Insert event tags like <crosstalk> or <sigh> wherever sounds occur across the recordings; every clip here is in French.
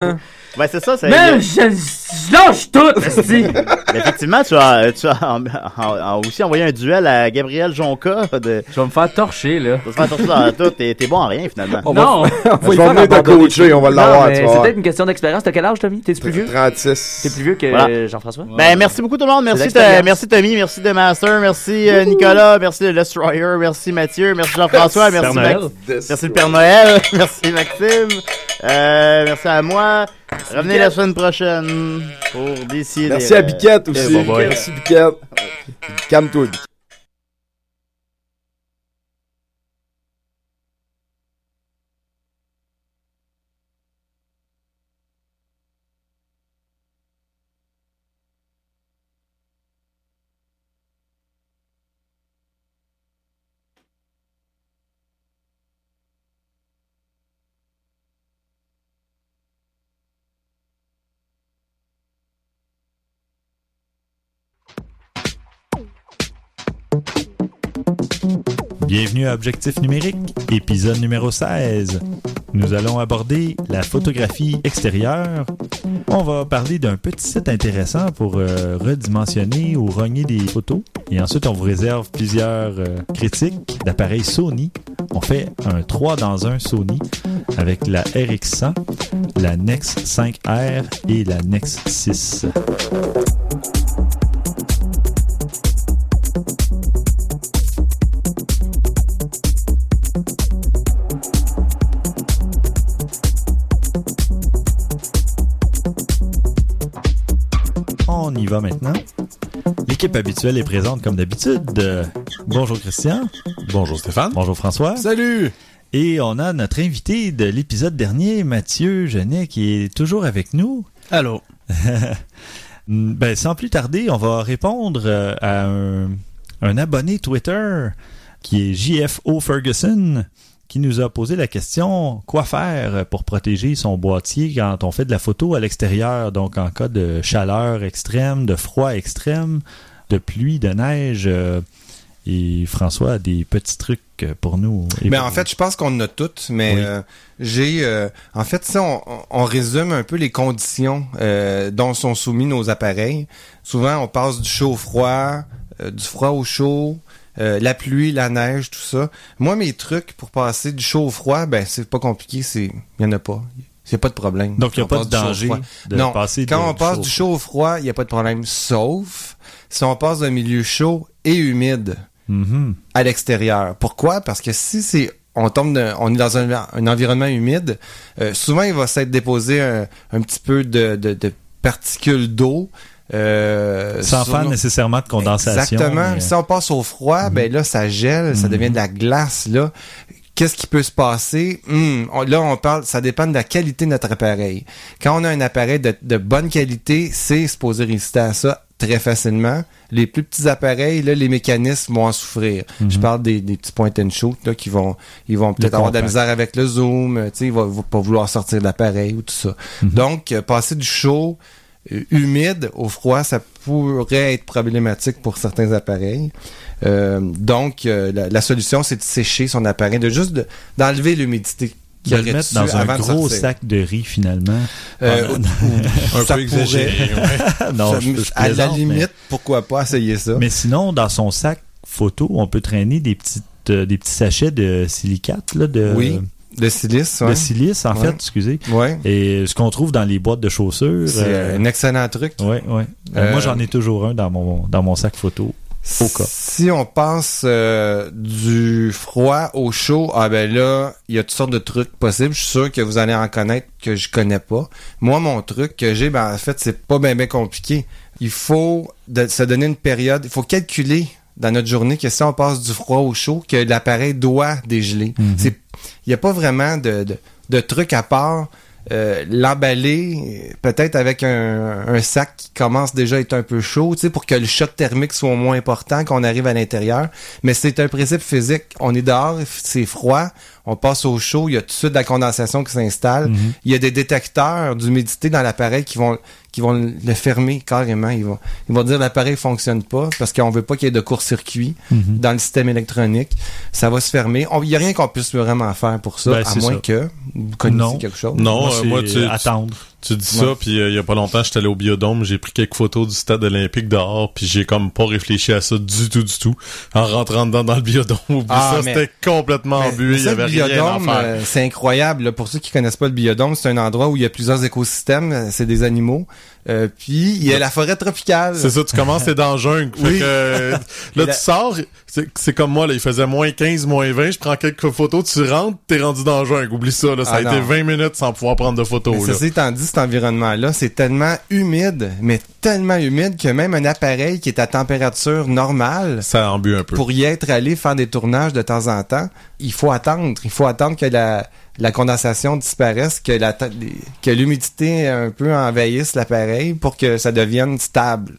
嗯。Ben, c'est ça, c'est. Mais je, je lâche tout, <laughs> esti. Mais effectivement, tu as, tu as en- en- en- aussi envoyé un duel à Gabriel Jonca. De... Je vais me faire torcher, là. Tu vas se faire torcher dans tout. T'es t'es bon en rien, finalement. On va- Non! <laughs> On va Je vais venir te coacher, on va Non, l'avoir, mais tu c'est vas peut-être une question d'expérience. T'as quel âge, Tommy? T'es plus vieux? 36. T'es plus vieux que Voilà. euh, Jean-François? Ben, merci beaucoup tout le monde. Merci, l'expérience. Merci Tommy, merci The Master, merci euh, Nicolas, merci le Destroyer, merci Mathieu, merci Jean-François, merci Père Noël. Merci le Père Noël, merci Maxime, euh, merci à moi. Revenez la semaine prochaine pour décider. Merci à Biquette aussi. Merci Biquette. Calme-toi, Biquette. Objectif numérique, épisode numéro 16. Nous allons aborder la photographie extérieure. On va parler d'un petit site intéressant pour euh, redimensionner ou rogner des photos. Et ensuite, on vous réserve plusieurs euh, critiques d'appareils Sony. On fait un 3 dans un Sony avec la RX100, la Nex 5R et la Nex 6. On y va maintenant. L'équipe habituelle est présente comme d'habitude. Euh, bonjour Christian. Bonjour Stéphane. Bonjour François. Salut! Et on a notre invité de l'épisode dernier, Mathieu Genet, qui est toujours avec nous. Allô. <laughs> ben, sans plus tarder, on va répondre euh, à un, un abonné Twitter qui est JFO Ferguson qui nous a posé la question quoi faire pour protéger son boîtier quand on fait de la photo à l'extérieur, donc en cas de chaleur extrême, de froid extrême, de pluie, de neige. euh, et François a des petits trucs pour nous. Mais pour en fait, je pense qu'on en a toutes, mais Oui. euh, j'ai... euh, en fait, ça, on, on résume un peu les conditions euh, dont sont soumis nos appareils. Souvent, on passe du chaud au froid, du froid au chaud, euh, la pluie, la neige, tout ça. Moi, mes trucs pour passer du chaud au froid, ben c'est pas compliqué, c'est... Il y en a pas. Il n'y a pas de problème. Donc, il n'y a pas de du chaud au danger froid. de non, passer quand de- on passe du chaud au froid, il n'y a pas de problème, sauf si on passe d'un milieu chaud et humide Mhm. à l'extérieur. Pourquoi? Parce que si c'est on tombe de- on est dans un, un environnement humide, euh, souvent il va s'être déposé un, un petit peu de particules d'eau. Euh, Sans faire nos- nécessairement de condensation. Exactement. mais- Mhm. Si on passe au froid, ben là, ça gèle, ça devient de la glace, là. Qu'est-ce qui peut se passer? Hmm, on- là, on parle, ça dépend de la qualité de notre appareil. Quand on a un appareil de, de bonne qualité, c'est supposé résister à ça très facilement. Les plus petits appareils, là, les mécanismes vont en souffrir. Je parle des, des petits point and shoot, là, qui vont, ils vont peut-être avoir de la misère avec le zoom, tu sais, ils vont, vont pas vouloir sortir de l'appareil ou tout ça. Donc, euh, passer du chaud humide au froid, ça pourrait être problématique pour certains appareils. Euh, donc, euh, la, la solution, c'est de sécher son appareil, de juste de- d'enlever l'humidité qu'il y de aurait le mettre dans un gros sac de riz finalement. Euh, Ah, <laughs> Un peu exagéré. pourrait. ouais. <laughs> non, Ça- je, je à la mais- limite, pourquoi pas essayer ça? Mais, sinon, dans son sac photo, on peut traîner des petites euh, des petits sachets de silicate là, de, oui, de silice, de silice en Ouais. fait, excusez. Ouais. Et ce qu'on trouve dans les boîtes de chaussures. C'est euh, un excellent truc. ouais, ouais. Euh, Moi, j'en ai toujours un dans mon dans mon sac photo. Au cas. Si on passe euh, du froid au chaud, ah ben là, il y a toutes sortes de trucs possibles. Je suis sûr que vous allez en connaître que je connais pas. Moi, mon truc que j'ai, ben en fait, c'est pas bien ben compliqué. Il faut de- se donner une période. Il faut calculer dans notre journée que si on passe du froid au chaud, que l'appareil doit dégeler. C'est, il y a pas vraiment de, de, de truc à part. euh, l'emballer peut-être avec un, un sac qui commence déjà à être un peu chaud, tu sais, pour que le choc thermique soit moins important qu'on arrive à l'intérieur. Mais c'est un principe physique. On est dehors, c'est froid, on passe au chaud, il y a tout de suite de la condensation qui s'installe. Il y a des détecteurs d'humidité dans l'appareil qui vont qui vont le fermer carrément. Ils vont, ils vont dire l'appareil fonctionne pas parce qu'on veut pas qu'il y ait de court-circuit dans le système électronique. Ça va se fermer. On- Il y a rien qu'on puisse vraiment faire pour ça, Ben, à moins ça. que vous connaissez Non. quelque chose. Non, Moi, euh, c'est moi, tu, tu- attendre. Tu dis ça, puis euh, il y a pas longtemps, j'étais allé au Biodôme, j'ai pris quelques photos du stade olympique dehors, puis j'ai comme pas réfléchi à ça du tout, du tout. En rentrant dedans dans le Biodôme, oublie Ah, ça, mais- c'était complètement embué, il y ça, avait le rien à biodôme, faire. euh, c'est incroyable. là. Pour ceux qui connaissent pas le biodôme, c'est un endroit où il y a plusieurs écosystèmes. euh, C'est des animaux. Euh, puis il y a la forêt tropicale. C'est ça, tu commences, t'es dans le jungle. Oui. que, euh, là, la- tu sors, c'est comme moi, là, il faisait moins 15, moins 20, je prends quelques photos, tu rentres, t'es rendu dans le jungle. Oublie ça, là, ça Ah, a été non. 20 minutes sans pouvoir prendre de photos, Mais là. ceci étant dit, cet environnement-là, c'est tellement humide, mais tellement humide que même un appareil qui est à température normale, Ça embue un peu. pour y être allé faire des tournages de temps en temps, il faut attendre. Il faut attendre que la, la condensation disparaisse, que la que l'humidité un peu envahisse l'appareil pour que ça devienne stable.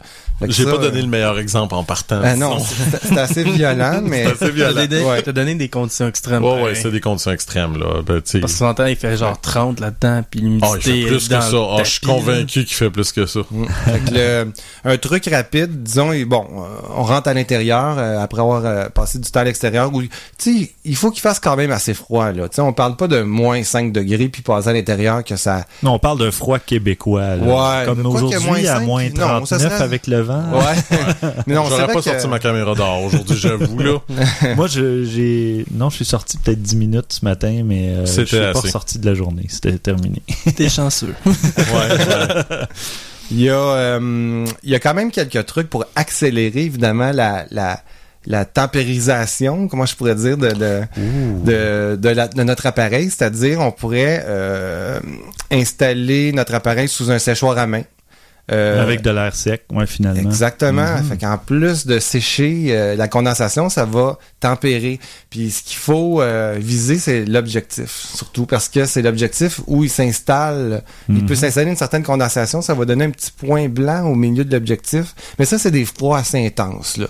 J'ai pas donné euh, le meilleur exemple en partant. non, sinon- c'est assez <laughs> violent, mais C'est assez violent. T'as donné, Ouais. t'as donné des conditions extrêmes. Ouais, ouais, pareil. c'est des conditions extrêmes, là. Ben. Parce que longtemps, il fait genre 30 là-dedans, puis l'humidité Ah, il fait plus que ça. Ah, je suis convaincu qu'il fait plus que ça. Mm. Le- un truc rapide, disons, et bon, euh, on rentre à l'intérieur euh, après avoir euh, passé du temps à l'extérieur. Où, tu sais, il faut qu'il fasse quand même assez froid là. Tu sais, on parle pas de moins 5 degrés puis passer à l'intérieur que ça. Non, on parle d'un froid québécois. là. Ouais, Comme aujourd'hui, moins à moins non, 39 ça serait- avec le vent. Ouais. <laughs> Mais non, J'aurais pas que- sorti ma caméra dehors aujourd'hui, j'avoue, là. <laughs> Moi, je- j'ai. Non, je suis sorti peut-être 10 minutes ce matin, mais euh, je C'était suis pas assez. ressorti de la journée. C'était terminé. T'es chanceux. Ouais, ouais. <laughs> Il y a, euh, il y a quand même quelques trucs pour accélérer évidemment la la la tempérisation, comment je pourrais dire, de de, de, de, la- de notre appareil, c'est-à-dire on pourrait euh, installer notre appareil sous un séchoir à main. Euh, avec de l'air sec, ouais, finalement. Exactement. Mhm. Fait qu'en plus de sécher euh, la condensation, ça va tempérer. Puis ce qu'il faut euh, viser, c'est l'objectif. Surtout parce que c'est l'objectif où il s'installe. Il Mhm. peut s'installer une certaine condensation. Ça va donner un petit point blanc au milieu de l'objectif. Mais ça, c'est des froids assez intenses. Là.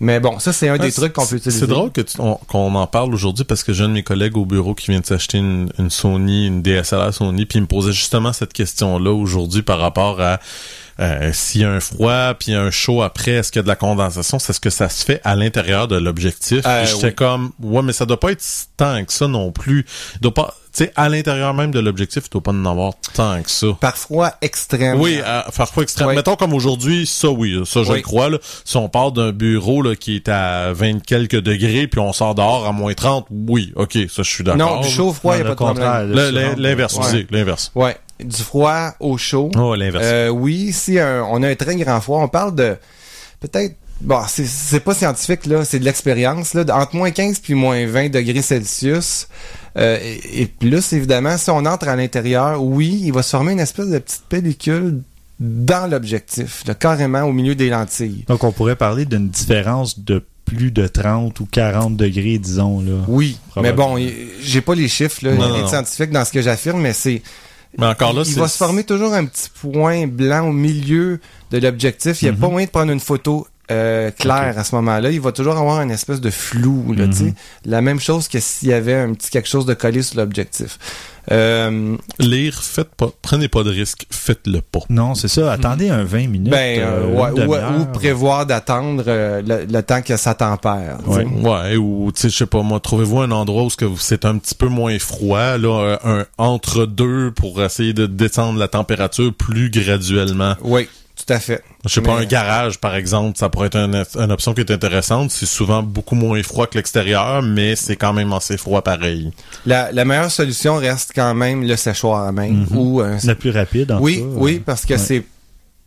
Mais bon, ça, c'est un des Ouais, trucs qu'on peut utiliser. C'est drôle qu'on en parle aujourd'hui parce que j'ai un de mes collègues au bureau qui vient de s'acheter une, une Sony, une DSLR Sony, puis il me posait justement cette question-là aujourd'hui par rapport à euh, s'il y a un froid puis un chaud après, est-ce qu'il y a de la condensation, c'est ce que ça se fait à l'intérieur de l'objectif. Euh, J'étais oui. comme ouais, mais ça doit pas être tant que ça non plus. Il doit pas, sais, à l'intérieur même de l'objectif, il doit pas en avoir tant que ça. Par froid extrême. Oui, faire froid extrême. Oui. Mettons comme aujourd'hui, ça oui, ça je Oui. le crois. Là. Si on part d'un bureau là, qui est à 20 quelques degrés, puis on sort dehors à moins 30, oui, ok, ça je suis d'accord. Non, du chaud-froid, il n'y a pas de problème. L'inverse, Ouais. l'inverse. Ouais. Du froid au chaud. Oh, l'inverse. Euh, oui, si un- on a un très grand froid, on parle de peut-être bon, c'est pas scientifique là, c'est de l'expérience là, entre moins 15 puis moins 20 degrés Celsius. Euh, et, et plus évidemment, si on entre à l'intérieur, oui, il va se former une espèce de petite pellicule dans l'objectif, carrément au milieu des lentilles. Donc, on pourrait parler d'une différence de plus de 30 ou 40 degrés, disons. Là. Oui, mais bon, j'ai pas les chiffres là, Non, rien non, de non. scientifique dans ce que j'affirme, mais c'est Mais encore là, il va se former toujours un petit point blanc au milieu de l'objectif. Il n'y a Mhm. pas moyen de prendre une photo euh, claire à ce moment-là. Il va toujours avoir une espèce de flou. Là, Mhm. tu sais. La même chose que s'il y avait un petit quelque chose de collé sur l'objectif. Euh, lire, faites pas, prenez pas de risque, faites-le pas. Non, c'est ça. Attendez un 20 minutes. ben, euh, ouais, ou, prévoir d'attendre euh, le, le temps que ça tempère. Ouais. Ouais, ou tu sais, je sais pas moi, trouvez-vous un endroit où ce que vous- c'est un petit peu moins froid, là, un entre deux pour essayer de descendre la température plus graduellement? Oui, tout à fait. Je sais pas, un garage, par exemple, ça pourrait être une, une option qui est intéressante. C'est souvent beaucoup moins froid que l'extérieur, mais c'est quand même assez froid pareil. La, la meilleure solution reste quand même le séchoir à main Mhm. ou La plus rapide, en Oui, tout cas. oui, parce que Ouais. c'est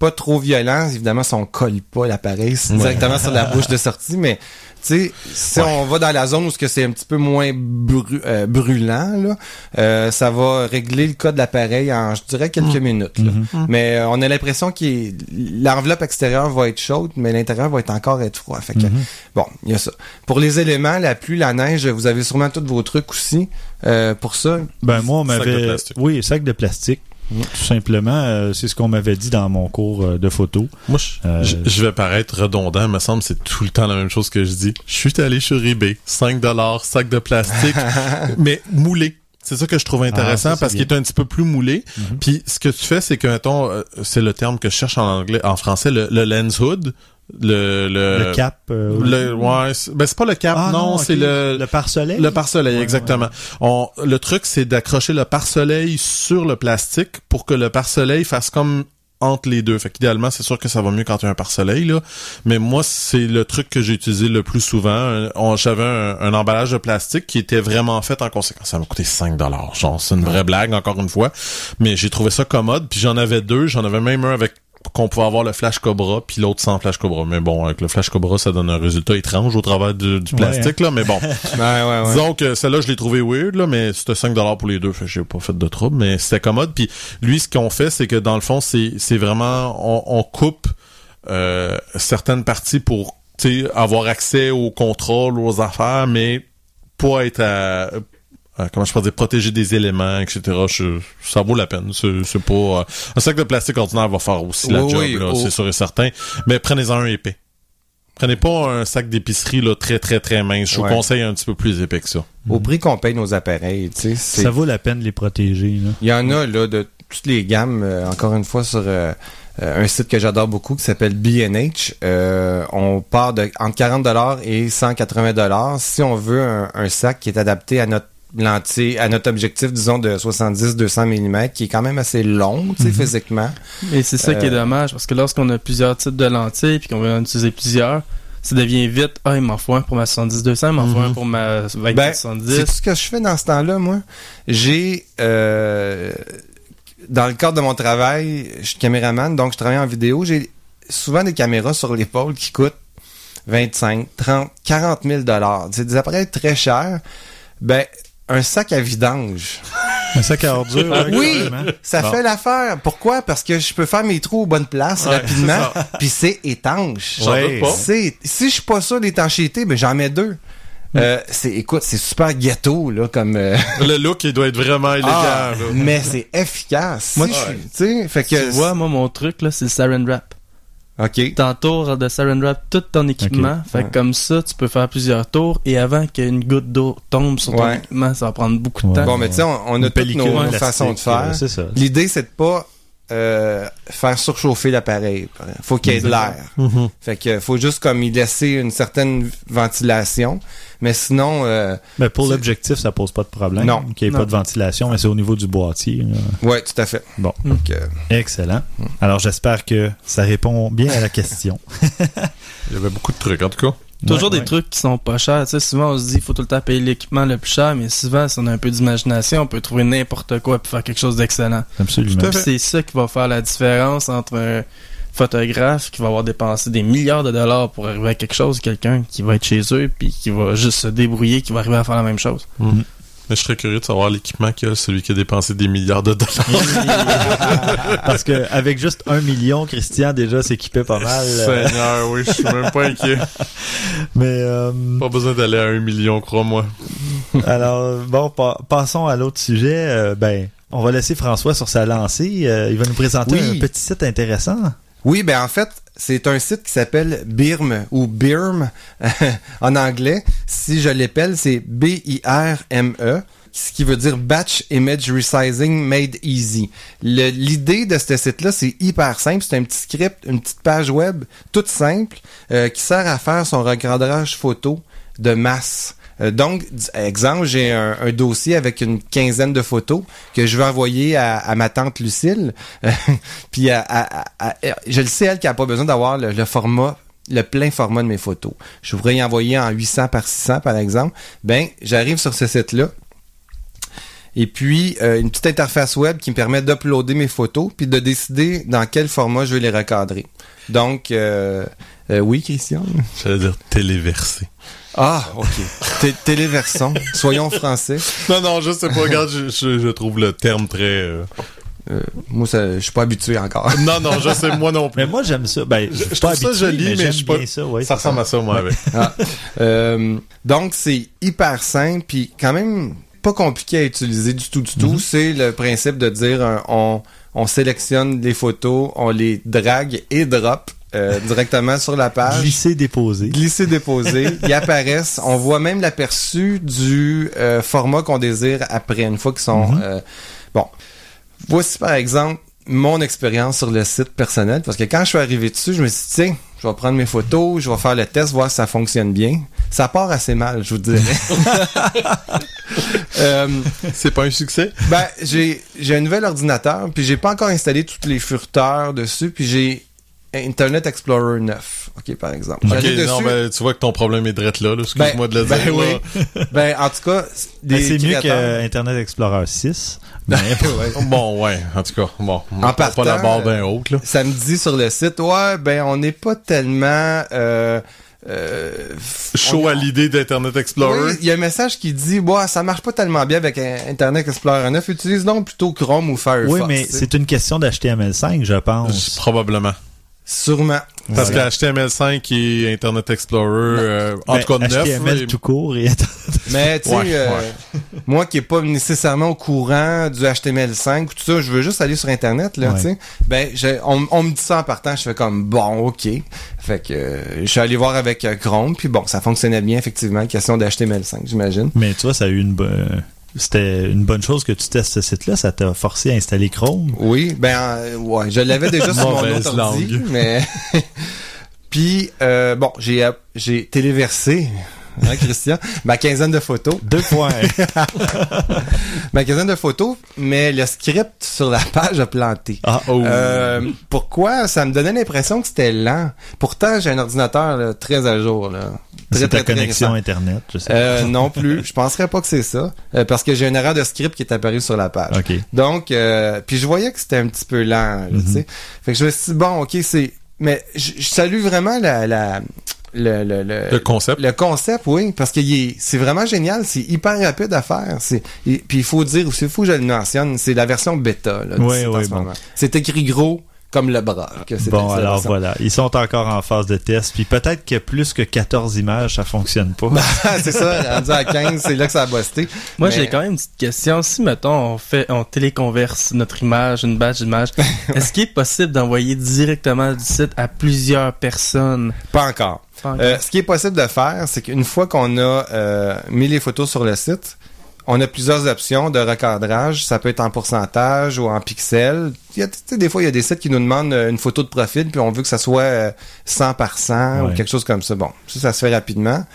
pas trop violent. Évidemment, si on colle pas l'appareil Ouais. directement sur la bouche de sortie, mais tu sais, si Ouais. on va dans la zone où ce que c'est un petit peu moins bru- euh, brûlant, là, euh, ça va régler le cas de l'appareil en, je dirais, quelques minutes. là. Mhm. Mais euh, on a l'impression que l'enveloppe extérieure va être chaude, mais l'intérieur va être encore être froid. Fait que, Mhm. bon, il y a ça. Pour les éléments, la pluie, la neige, vous avez sûrement tous vos trucs aussi. Euh, pour ça, Ben moi, on Sac de m'avait... plastique. Oui, sac de plastique. Tout simplement, euh, c'est ce qu'on m'avait dit dans mon cours euh, de photo. Moi, je, Euh, je- je vais paraître redondant, me semble, c'est tout le temps la même chose que je dis. Je suis allé sur eBay, 5 dollars, sac de plastique, <laughs> mais moulé. C'est ça que je trouve intéressant Ah, ça, parce qu'il est un petit peu plus moulé. Mhm. Puis ce que tu fais, c'est que, mettons, euh, c'est le terme que je cherche en anglais, en français, le, le lens hood. Le le, le cap. euh, le- ouais, ben c'est pas le cap, Ah, non, c'est le Le pare-soleil? le pare-soleil, Ouais, exactement. On, le truc, c'est d'accrocher le pare-soleil sur le plastique pour que le pare-soleil fasse comme entre les deux. Fait qu'idéalement, c'est sûr que ça va mieux quand tu as un pare-soleil, là. Mais moi, c'est le truc que j'ai utilisé le plus souvent. J'avais un, un emballage de plastique qui était vraiment fait en conséquence. Ça m'a coûté 5 dollars. Genre, c'est une vraie blague, encore une fois. Mais j'ai trouvé ça commode. Puis j'en avais deux. J'en avais même un avec qu'on pouvait avoir le flash cobra puis l'autre sans flash cobra mais bon avec le flash cobra ça donne un résultat étrange au travers du, du plastique là mais bon <laughs> Ouais, ouais, ouais. Disons que celle-là, je l'ai trouvé weird, là, mais c'était 5 pour les deux, fait j'ai pas fait de trouble, mais c'était commode. Puis lui, ce qu'on fait, c'est que dans le fond, c'est c'est vraiment, on, on coupe euh, certaines parties pour avoir accès au contrôle, aux affaires, mais pas être à, à, comment je peux dire, protéger des éléments, etc. Je- ça vaut la peine. C'est pas... euh, un sac de plastique ordinaire va faire aussi la Oui, job, oui, oh. c'est sûr et certain. Mais prenez-en un épais. Prenez pas un sac d'épicerie là très très très mince. Je vous Ouais. conseille un petit peu plus épais que ça. Au prix qu'on paye nos appareils, tu sais, Ça vaut la peine de les protéger. Là. Il y en a là de toutes les gammes, euh, encore une fois sur euh, euh, un site que j'adore beaucoup qui s'appelle B&H. Euh, on part de entre 40 dollars et 180 dollars si on veut un, un sac qui est adapté à notre lentille, à notre objectif disons de 70-200 mm qui est quand même assez long, tu sais, physiquement. Et c'est ça qui est Euh, dommage, parce que lorsqu'on a plusieurs types de lentilles, puis qu'on veut en utiliser plusieurs, ça devient vite, ah, il m'en faut un pour ma 70-200, il m'en faut un pour ma Ben, 24-70. c'est tout ce que je fais dans ce temps-là, moi? J'ai, euh, dans le cadre de mon travail, je suis caméraman, donc je travaille en vidéo. J'ai souvent des caméras sur l'épaule qui coûtent 25, 30, 40 000 dollars. C'est des appareils très chers. Ben, un sac à vidange. Un sac à ordures. ouais, Oui, ça Bon. fait l'affaire. Pourquoi? Parce que je peux faire mes trous aux bonnes places Ouais, rapidement, puis c'est étanche. J'en Ouais. C'est, si je suis pas sûr d'étanchéité, ben j'en mets deux. Euh, c'est, écoute, c'est super ghetto, là, comme, euh, <laughs> Le look, il doit être vraiment élégant. ah, mais c'est efficace. Moi, Si suis- tu sais, fait que, Tu vois, moi, mon truc, là, c'est le saran wrap. Ok. T'entoures de saran wrap tout ton équipement. Fait que Ouais. comme ça, tu peux faire plusieurs tours. Et avant qu'une goutte d'eau tombe sur ton Ouais. équipement, ça va prendre beaucoup de temps. Bon, mais tu sais, on, on a Une toutes nos, façons de faire. C'est ça. L'idée, c'est de pas euh, faire surchauffer l'appareil. Faut qu'il y ait de l'air. Mhm. Fait que faut juste comme y laisser une certaine ventilation. Mais sinon, euh, Mais pour l'objectif, ça pose pas de problème. Non. Qu'il n'y ait Non. pas de ventilation, mais c'est au niveau du boîtier. ouais, tout à fait. Bon. Donc, euh, Excellent. Alors, j'espère que ça répond bien à la question. <laughs> Il y avait beaucoup de trucs, en tout cas. Toujours Ouais, des ouais. trucs qui sont pas chers. Tu sais, souvent, on se dit, il faut tout le temps payer l'équipement le plus cher, mais souvent, si on a un peu d'imagination, on peut trouver n'importe quoi et faire quelque chose d'excellent. Absolument. C'est ça qui va faire la différence entre un photographe qui va avoir dépensé des milliards de dollars pour arriver à quelque chose, quelqu'un qui va être chez eux puis qui va juste se débrouiller, qui va arriver à faire la même chose. Mais je serais curieux de savoir l'équipement qu'il y a, celui qui a dépensé des milliards de dollars. <laughs> Parce que avec juste un million, Christian déjà s'équipait pas mal. euh, Seigneur, oui, je suis même pas inquiet. <laughs> mais euh, Pas besoin d'aller à un million, crois-moi. <laughs> alors bon, pa- passons à l'autre sujet. Euh, ben, on va laisser François sur sa lancée. Euh, il va nous présenter Oui. un petit site intéressant. Oui, ben en fait, c'est un site qui s'appelle BIRM ou BIRM <laughs> en anglais. Si je l'appelle, c'est B-I-R-M-E, ce qui veut dire Batch Image Resizing Made Easy. L'idée de ce site-là, c'est hyper simple. C'est un petit script, une petite page web toute simple euh, qui sert à faire son recadrage photo de masse. Euh, donc, exemple, j'ai un, dossier avec une quinzaine de photos que je vais envoyer à, ma tante Lucille. <laughs> Puis, je le sais, elle, qui a pas besoin d'avoir le, format le plein format de mes photos. Je voudrais y envoyer en 800 par 600, par exemple. Ben, j'arrive sur ce site-là. Et puis, euh, une petite interface web qui me permet d'uploader mes photos puis de décider dans quel format je vais les recadrer. Donc, euh, oui, Christian? J'allais dire téléversé. Ah, ok. Té- Téléversion. Soyons français. Non, non, je sais pas, regarde, je, je- je trouve le terme très... euh, Euh, moi, ça, je suis pas habitué encore. <laughs> Non, non, je sais, moi non plus. Mais moi, j'aime ça. Ben, je trouve pas ça habitué, joli, mais je suis pas- bien ça. Ouais, Ça ressemble à ça, moi, avec. Ah. Euh, donc, c'est hyper simple, puis quand même pas compliqué à utiliser du tout, du tout. C'est le principe de dire, on, on sélectionne les photos, on les drague et drop euh, directement sur la page. Glisser, déposer. Glisser, déposer, <laughs> ils apparaissent. On voit même l'aperçu du euh, format qu'on désire après, une fois qu'ils sont... Mhm. euh, bon, voici par exemple mon expérience sur le site personnel, parce que quand je suis arrivé dessus, je me suis dit, tiens, je vais prendre mes photos, je vais faire le test, voir si ça fonctionne bien. Ça part assez mal, je vous dirais. <laughs> Euh, C'est pas un succès? ben, j'ai, j'ai un nouvel ordinateur, puis j'ai pas encore installé tous les furteurs dessus, puis j'ai Internet Explorer 9, ok, par exemple. Non, ben, tu vois que ton problème est drette là, là. Excuse-moi de le ben dire. oui. là. <laughs> ben, en tout cas, Ben, c'est mieux créateurs- qu'Internet Explorer 6. Mais <laughs> Bon, ouais, en tout cas, bon. On En prend pas la partant, barre d'un haut, là. ça me dit sur le site, ouais, ben, on n'est pas tellement, euh, euh, Chaud on- à l'idée d'Internet Explorer. Oui, il y a un message qui dit, ouais, ça marche pas tellement bien avec Internet Explorer 9, utilise donc plutôt Chrome ou Firefox. oui, mais c'est une question d'HTML5, je pense. Probablement. Sûrement. Parce Voilà. que HTML5 et Internet Explorer, euh, en Ben, tout cas 9, HTML là, tout court et Mais tu sais, Ouais, euh, ouais. moi qui est pas nécessairement au courant du HTML5 ou tout ça, je veux juste aller sur Internet, là, Ouais. tu sais. Ben, je- on, on me dit ça en partant, je fais comme, bon, ok. Fait que euh, je suis allé voir avec Chrome, puis bon, ça fonctionnait bien, effectivement, question d'HTML5, j'imagine. Mais tu vois, ça a eu une bonne. C'était une bonne chose que tu testes ce site-là. Ça t'a forcé à installer Chrome? Oui, ben, euh, ouais, je l'avais déjà sur mon autre ordi, mais... <laughs> puis, euh, bon, j'ai j'ai téléversé, hein, Christian, ma quinzaine de photos. Deux points. <laughs> Ma quinzaine de photos, mais le script sur la page a planté. ah, Oh. Euh, pourquoi? Ça me donnait l'impression que c'était lent. Pourtant, j'ai un ordinateur là, très à jour. Là. Très, c'est ta très, très connexion récent. Internet, je sais Euh, non plus. Je penserais pas que c'est ça. Euh, parce que j'ai une erreur de script qui est apparue sur la page. pas. OK. Donc, euh, puis je voyais que c'était un petit peu lent. là, tu sais. Fait que je me suis dit, bon, ok, c'est... Mais je, je salue vraiment la... la le, le, le, le concept. le concept, oui, parce que c'est vraiment génial, c'est hyper rapide à faire. C'est, et- puis il faut dire, aussi, il faut que je le mentionne, c'est la version bêta. Là, Oui, oui, ce bon. moment. C'est écrit gros comme le bras. Que c'est Bon, alors voilà. Ils sont encore en phase de test. Puis peut-être que plus que 14 images, ça fonctionne pas. <laughs> c'est ça, rendu à 15, c'est là que ça a busté. Moi, Mais- j'ai quand même une petite question. Si, mettons, on fait, on téléconverse notre image, une badge d'image, <laughs> est-ce qu'il est possible d'envoyer directement du site à plusieurs personnes? Pas encore. Pas encore. Euh, ce qui est possible de faire, c'est qu'une fois qu'on a euh, mis les photos sur le site, on a plusieurs options de recadrage. Ça peut être en pourcentage ou en pixels. Il y a, tu sais, des fois, il y a des sites qui nous demandent euh, une photo de profil, puis on veut que ça soit euh, 100 par 100 Ouais. ou quelque chose comme ça. Bon, ça, ça se fait rapidement.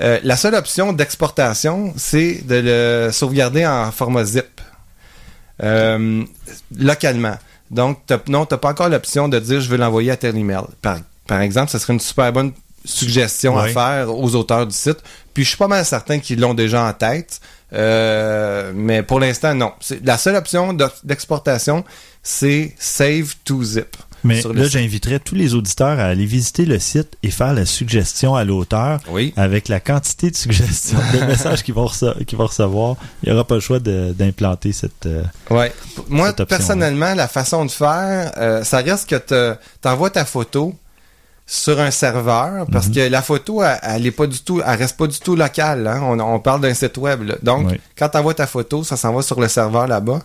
Euh, la seule option d'exportation, c'est de le sauvegarder en format zip. Euh, localement. Donc, non, tu n'as pas encore l'option de dire je veux l'envoyer à tel email. Par, par exemple, ce serait une super bonne suggestion à faire aux auteurs du site. Puis je suis pas mal certain qu'ils l'ont déjà en tête. Euh, mais pour l'instant, non. La seule option de- d'exportation, c'est Save to Zip. Mais là, j'inviterais tous les auditeurs à aller visiter le site et faire la suggestion à l'auteur Oui. avec la quantité de suggestions, de messages qu'ils vont, recevoir. Il n'y aura pas le choix d'implanter cette... euh, Ouais. Moi, Cette personnellement, la façon de faire, euh, ça reste que te- t'envoies ta photo sur un serveur parce Mhm. que la photo, elle, elle est pas du tout, elle reste pas du tout locale. Hein? On, on parle d'un site web. là. Donc, quand t'envoies ta photo, ça s'en va sur le serveur là-bas.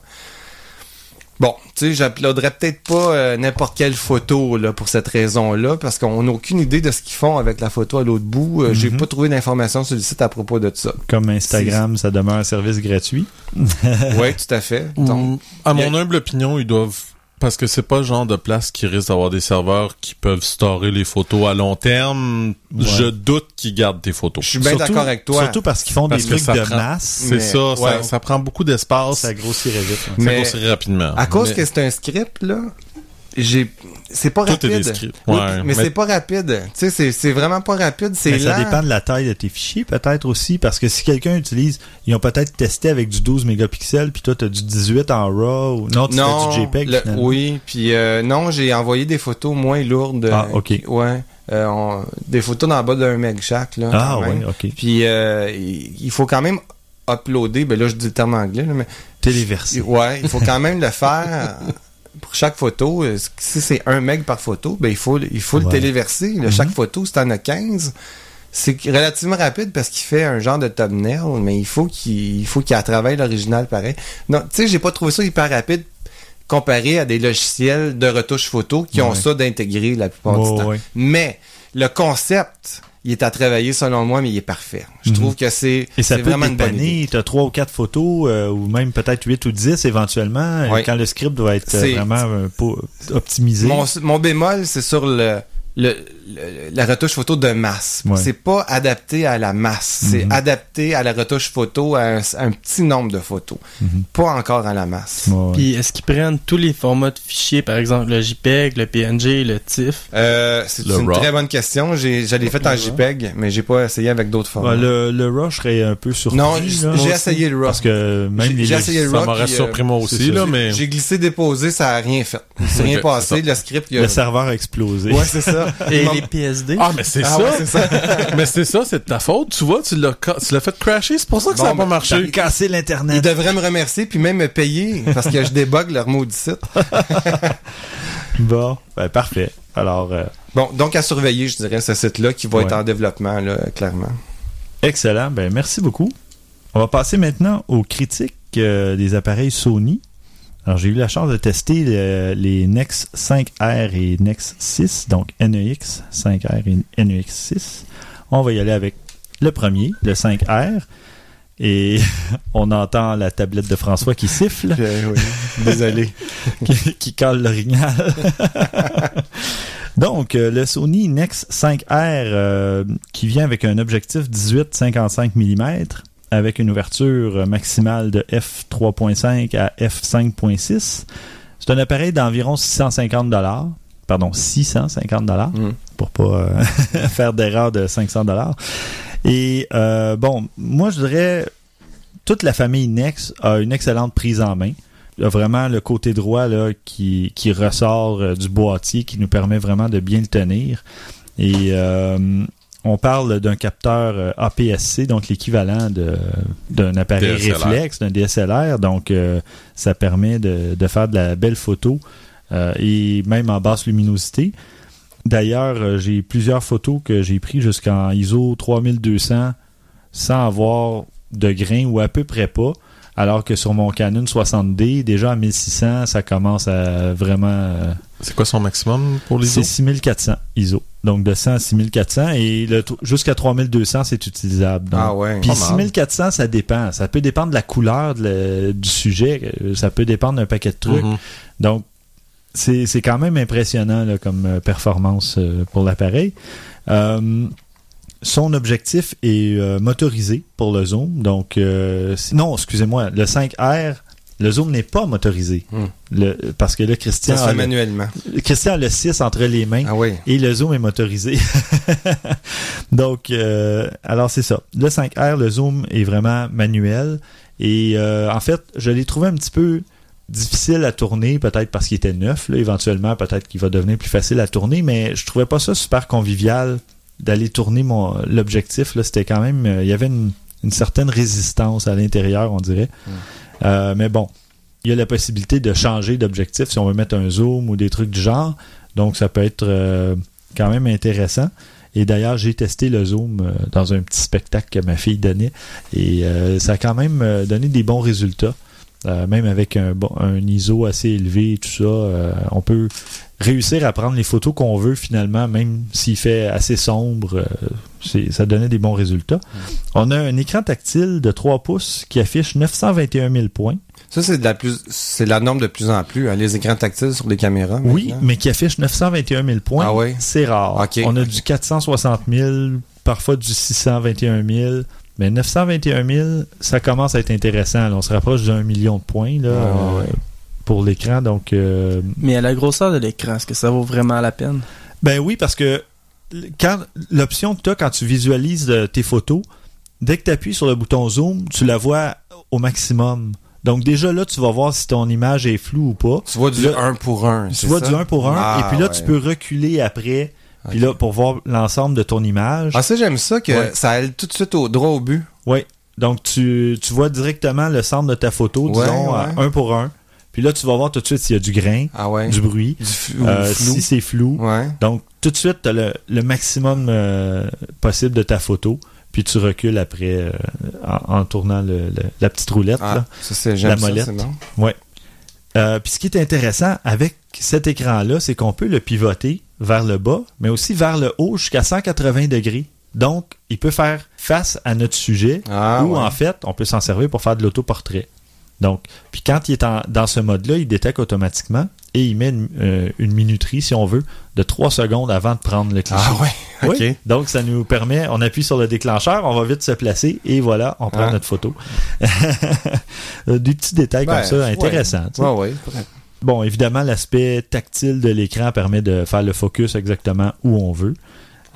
Bon, tu sais, j'uploaderais peut-être pas euh, n'importe quelle photo là pour cette raison-là, parce qu'on n'a aucune idée de ce qu'ils font avec la photo à l'autre bout. Euh, J'ai Mhm. pas trouvé d'informations sur le site à propos de ça. Comme Instagram, ça demeure un service gratuit. oui, tout à fait. Donc, Mm, à a- mon humble opinion, ils doivent parce que c'est pas le genre de place qui risque d'avoir des serveurs qui peuvent storer les photos à long terme. Je doute qu'ils gardent tes photos. je suis bien d'accord avec toi. Surtout parce qu'ils font Parce des trucs de prend- masse. C'est ça, ça, ouais. ça prend beaucoup d'espace. Ça grossirait vite. Ça grossirait rapidement. À cause Mais que c'est un script, là, j'ai. C'est pas tout rapide. est scripts. Oui, Ouais, mais, c'est pas rapide. Tu sais, c'est- c'est vraiment pas rapide. C'est ça dépend de la taille de tes fichiers, peut-être aussi, parce que si quelqu'un utilise, ils ont peut-être testé avec du 12 mégapixels, puis toi, tu as du 18 en RAW, ou non, tu Non, fais du JPEG. le- oui, puis euh, non, j'ai envoyé des photos moins lourdes. Ah, ok. qui- ouais, euh, on- des photos dans le bas d'un meg chaque là. Ah, oui, ok. Puis euh, il faut quand même uploader. Ben là, je dis le terme anglais, là, mais Téléversé. Ouais, il faut quand même le faire <laughs> pour chaque photo. Euh, Si c'est un meg par photo, ben il faut, il faut le téléverser. là. Mhm. Chaque photo, si t'en as 15, c'est relativement rapide parce qu'il fait un genre de thumbnail, mais il faut qu'il il faut qu'il travaille l'original pareil. Non, tu sais, j'ai pas trouvé ça hyper rapide comparé à des logiciels de retouche photo qui ont ça d'intégrer la plupart du temps. ouais. Mais le concept, il est à travailler selon moi, mais il est parfait. Je trouve que c'est Et ça c'est peut vraiment une bonne idée. dépanner, tu as 3 ou 4 photos, euh, ou même peut-être 8 ou 10 éventuellement, euh, quand le script doit être euh, vraiment euh, optimisé. Mon, mon bémol, c'est sur le, le le- la retouche photo de masse. Ouais. C'est pas adapté à la masse. C'est Mhm. adapté à la retouche photo à un, à un petit nombre de photos. Mhm. Pas encore à la masse. Ouais, ouais. Puis est-ce qu'ils prennent tous les formats de fichiers, par exemple le JPEG, le PNG, le TIFF? Euh, c'est une RAW. très bonne question. L'ai fait en JPEG, mais j'ai pas essayé avec d'autres formats. Ouais, le, le RAW, je serais un peu surpris. non, j'ai essayé le RAW. Parce que même J'ai- les j'ai essayé le Ça RAW, m'aurait euh, surpris moi aussi, ça. là, mais... J'ai glissé, déposé, ça a rien fait. <laughs> C'est rien passé, le script, il a... le serveur a explosé. Ouais, c'est ça. et PSD Ah, mais c'est Ah ça! ouais, ça. <laughs> mais c'est ça, c'est de ta faute, tu vois, tu l'as, ca- tu l'as fait crasher, c'est pour ça que Bon, ça n'a pas ben, marché. T'as cassé Ils l'Internet. devraient me remercier puis même me payer parce que je débug leur maudit site. <laughs> Bon, ben, parfait. Alors, euh, Bon, donc à surveiller, je dirais, ce site-là qui va Ouais. être en développement, là, clairement. excellent. Ben, merci beaucoup. On va passer maintenant aux critiques euh, des appareils Sony. Alors, j'ai eu la chance de tester le- les Nex 5R et Nex 6, donc NEX 5R et NEX 6. On va y aller avec le premier, le 5R. Et <laughs> on entend la tablette de François qui siffle. <laughs> Désolé. <laughs> qui, qui cale l'orignal. Donc, euh, le Sony Nex 5R euh, qui vient avec un objectif 18-55 mm avec une ouverture maximale de f3.5 à f5.6. C'est un appareil d'environ 650 dollars. Pardon, 650 dollars Mm. pour pas euh, <laughs> faire d'erreur de 500 dollars. Et euh, bon, moi je dirais toute la famille Nex a une excellente prise en main. Il y a vraiment le côté droit là, qui, qui ressort euh, du boîtier qui nous permet vraiment de bien le tenir. Et euh, on parle d'un capteur euh, APS-C, donc l'équivalent d'un appareil DSLR. réflexe, d'un DSLR. Donc euh, ça permet de, de faire de la belle photo euh, et même en basse luminosité. D'ailleurs, j'ai plusieurs photos que j'ai prises jusqu'en ISO 3200 sans avoir de grain ou à peu près pas. Alors que sur mon Canon 60D, déjà à 1600, ça commence à vraiment... C'est quoi son maximum pour les c'est 6400 ISO. Donc de 100 à 6400 et jusqu'à 3200, c'est utilisable. Donc, Ah ouais. puis pas mal. 6400, ça dépend. Ça peut dépendre de la couleur de du sujet. euh, Ça peut dépendre d'un paquet de trucs. Mhm. Donc, c'est c'est quand même impressionnant là, comme euh, performance euh, pour l'appareil. Euh, son objectif est euh, motorisé pour le zoom. Donc, euh, non, excusez-moi, le 5R, le zoom n'est pas motorisé. Hmm. Le, parce que là, Christian Ça se fait le, manuellement. Christian a le 6 entre les mains Ah oui. et le zoom est motorisé. <laughs> Donc, euh, alors c'est ça. Le 5R, le zoom est vraiment manuel. Et euh, en fait, je l'ai trouvé un petit peu difficile à tourner, peut-être parce qu'il était neuf. Là, éventuellement, peut-être qu'il va devenir plus facile à tourner, mais je trouvais pas ça super convivial d'aller tourner mon l'objectif. Là, c'était quand même, euh, il y avait une, une certaine résistance à l'intérieur, on dirait. Euh, mais bon, il y a la possibilité de changer d'objectif si on veut mettre un zoom ou des trucs du genre. Donc, ça peut être euh, quand même intéressant. Et d'ailleurs, j'ai testé le zoom euh, dans un petit spectacle que ma fille donnait. Et ça a quand même donné des bons résultats. Même avec un, ISO assez élevé et tout ça, on peut réussir à prendre les photos qu'on veut finalement, même s'il fait assez sombre. euh, c'est- ça donnait des bons résultats. On a un écran tactile de 3 pouces qui affiche 921 000 points. Ça, c'est la plus, c'est la norme de plus en plus, hein, les écrans tactiles sur les caméras. Oui, mais qui affiche 921 000 points. Ah ouais? C'est rare. On a du 460 000, parfois du 621 000. Mais 921 000, ça commence à être intéressant. là. On se rapproche d'un million de points là, ouais, euh, ouais. Pour l'écran. Donc, euh, Mais à la grosseur de l'écran, est-ce que ça vaut vraiment la peine? Ben oui, parce que quand l'option que tu as quand tu visualises euh, tes photos, dès que tu appuies sur le bouton zoom, tu la vois au maximum. Donc déjà là, tu vas voir si ton image est floue ou pas. Tu vois du Là, 1 pour 1. Tu vois du 1 pour 1, Ah, et puis là, ouais. tu peux reculer après, puis là, pour voir l'ensemble de ton image. Ah, ça, j'aime ça, que Ouais. ça aille tout de suite au droit au but. Oui. Donc, tu, tu vois directement le centre de ta photo, Ouais, disons, à ouais. un pour un. Puis là, tu vas voir tout de suite s'il y a du grain, Ah ouais. du bruit, Du euh, flou. si c'est flou. Ouais. Donc, tout de suite, tu as le, le maximum euh, possible de ta photo. Puis tu recules après euh, en, en tournant le- le- la petite roulette. Ah, là. ça, La ça, molette. c'est bon. Euh, puis ce qui est intéressant avec cet écran-là, c'est qu'on peut le pivoter vers le bas, mais aussi vers le haut jusqu'à 180 degrés. Donc, il peut faire face à notre sujet Ah, ou ouais. en fait, on peut s'en servir pour faire de l'autoportrait. Donc, puis quand il est en- dans ce mode-là, il détecte automatiquement et il met une, euh, une minuterie, si on veut, de 3 secondes avant de prendre le cliché. Ah ouais, ok. Oui. Donc, ça nous permet, on appuie sur le déclencheur, on va vite se placer et voilà, on prend Ah. notre photo. <laughs> Euh, Des petits détails Ben, comme ça, ouais. intéressants. tu sais. Ouais, ouais. Bon, évidemment, l'aspect tactile de l'écran permet de faire le focus exactement où on veut.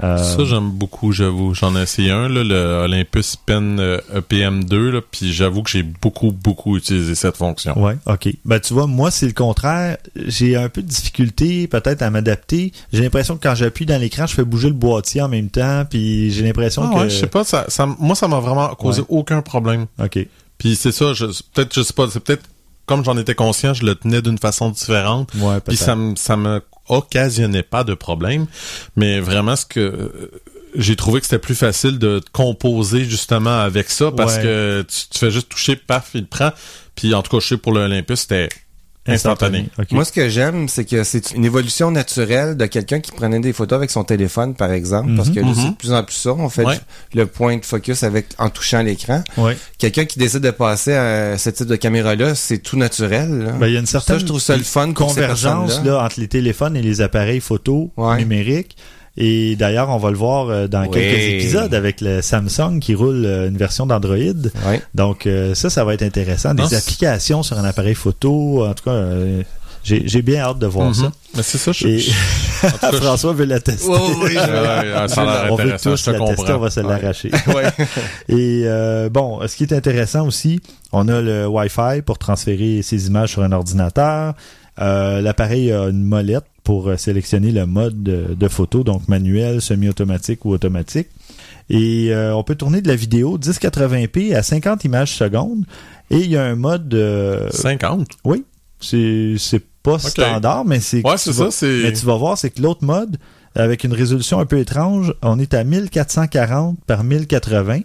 Euh, Ça, j'aime beaucoup, j'avoue. J'en ai essayé un, là, le Olympus Pen euh, EPM2, là, puis j'avoue que j'ai beaucoup, beaucoup utilisé cette fonction. Ouais, ok. Ben tu vois, moi c'est le contraire. J'ai un peu de difficulté peut-être à m'adapter. J'ai l'impression que quand j'appuie dans l'écran, je fais bouger le boîtier en même temps, puis j'ai l'impression Ah que. ouais, je sais pas, ça, ça, moi, ça m'a vraiment causé Ouais. aucun problème. Ok. Puis c'est ça, peut-être, je sais pas, c'est peut-être, comme j'en étais conscient, je le tenais d'une façon différente. Ouais, Puis ça me ça me occasionnait pas de problème, mais vraiment ce que j'ai trouvé que c'était plus facile de composer justement avec ça parce Ouais. que tu, tu fais juste toucher, paf, il prend. Puis en tout cas, je sais pour le Olympus, c'était instantané. Moi, ce que j'aime, c'est que c'est une évolution naturelle de quelqu'un qui prenait des photos avec son téléphone, par exemple, parce que là, Mhm. c'est de plus en plus ça. On fait Ouais. le point de focus avec en touchant l'écran. Ouais. Quelqu'un qui décide de passer à ce type de caméra-là, c'est tout naturel. Ben, il y a une certaine ça, je trouve ça le fun convergence là, entre les téléphones et les appareils photo Ouais. numériques. Et d'ailleurs, on va le voir euh, dans Oui. quelques épisodes avec le Samsung qui roule euh, une version d'Android. Ouais. Donc euh, ça, ça va être intéressant. Des Non, applications sur un appareil photo. En tout cas, euh, j'ai bien hâte de voir Mhm. ça. Mais c'est ça, je, Et je- <laughs> je- François veut la tester. A l'air <laughs> on veut tous je te la tester, comprends. on va se Ouais. l'arracher. <laughs> Ouais. Et euh, bon, ce qui est intéressant aussi, on a le Wi-Fi pour transférer ces images sur un ordinateur. Euh, L'appareil a une molette pour euh, sélectionner le mode de, de photo, donc manuel, semi-automatique ou automatique. Et euh, on peut tourner de la vidéo 1080p à 50 images secondes. Et il y a un mode... euh, 50. oui, c'est c'est pas standard, mais c'est... Ouais, tu c'est vas- ça, c'est... mais tu vas voir, c'est que l'autre mode, avec une résolution un peu étrange, on est à 1440 par 1080.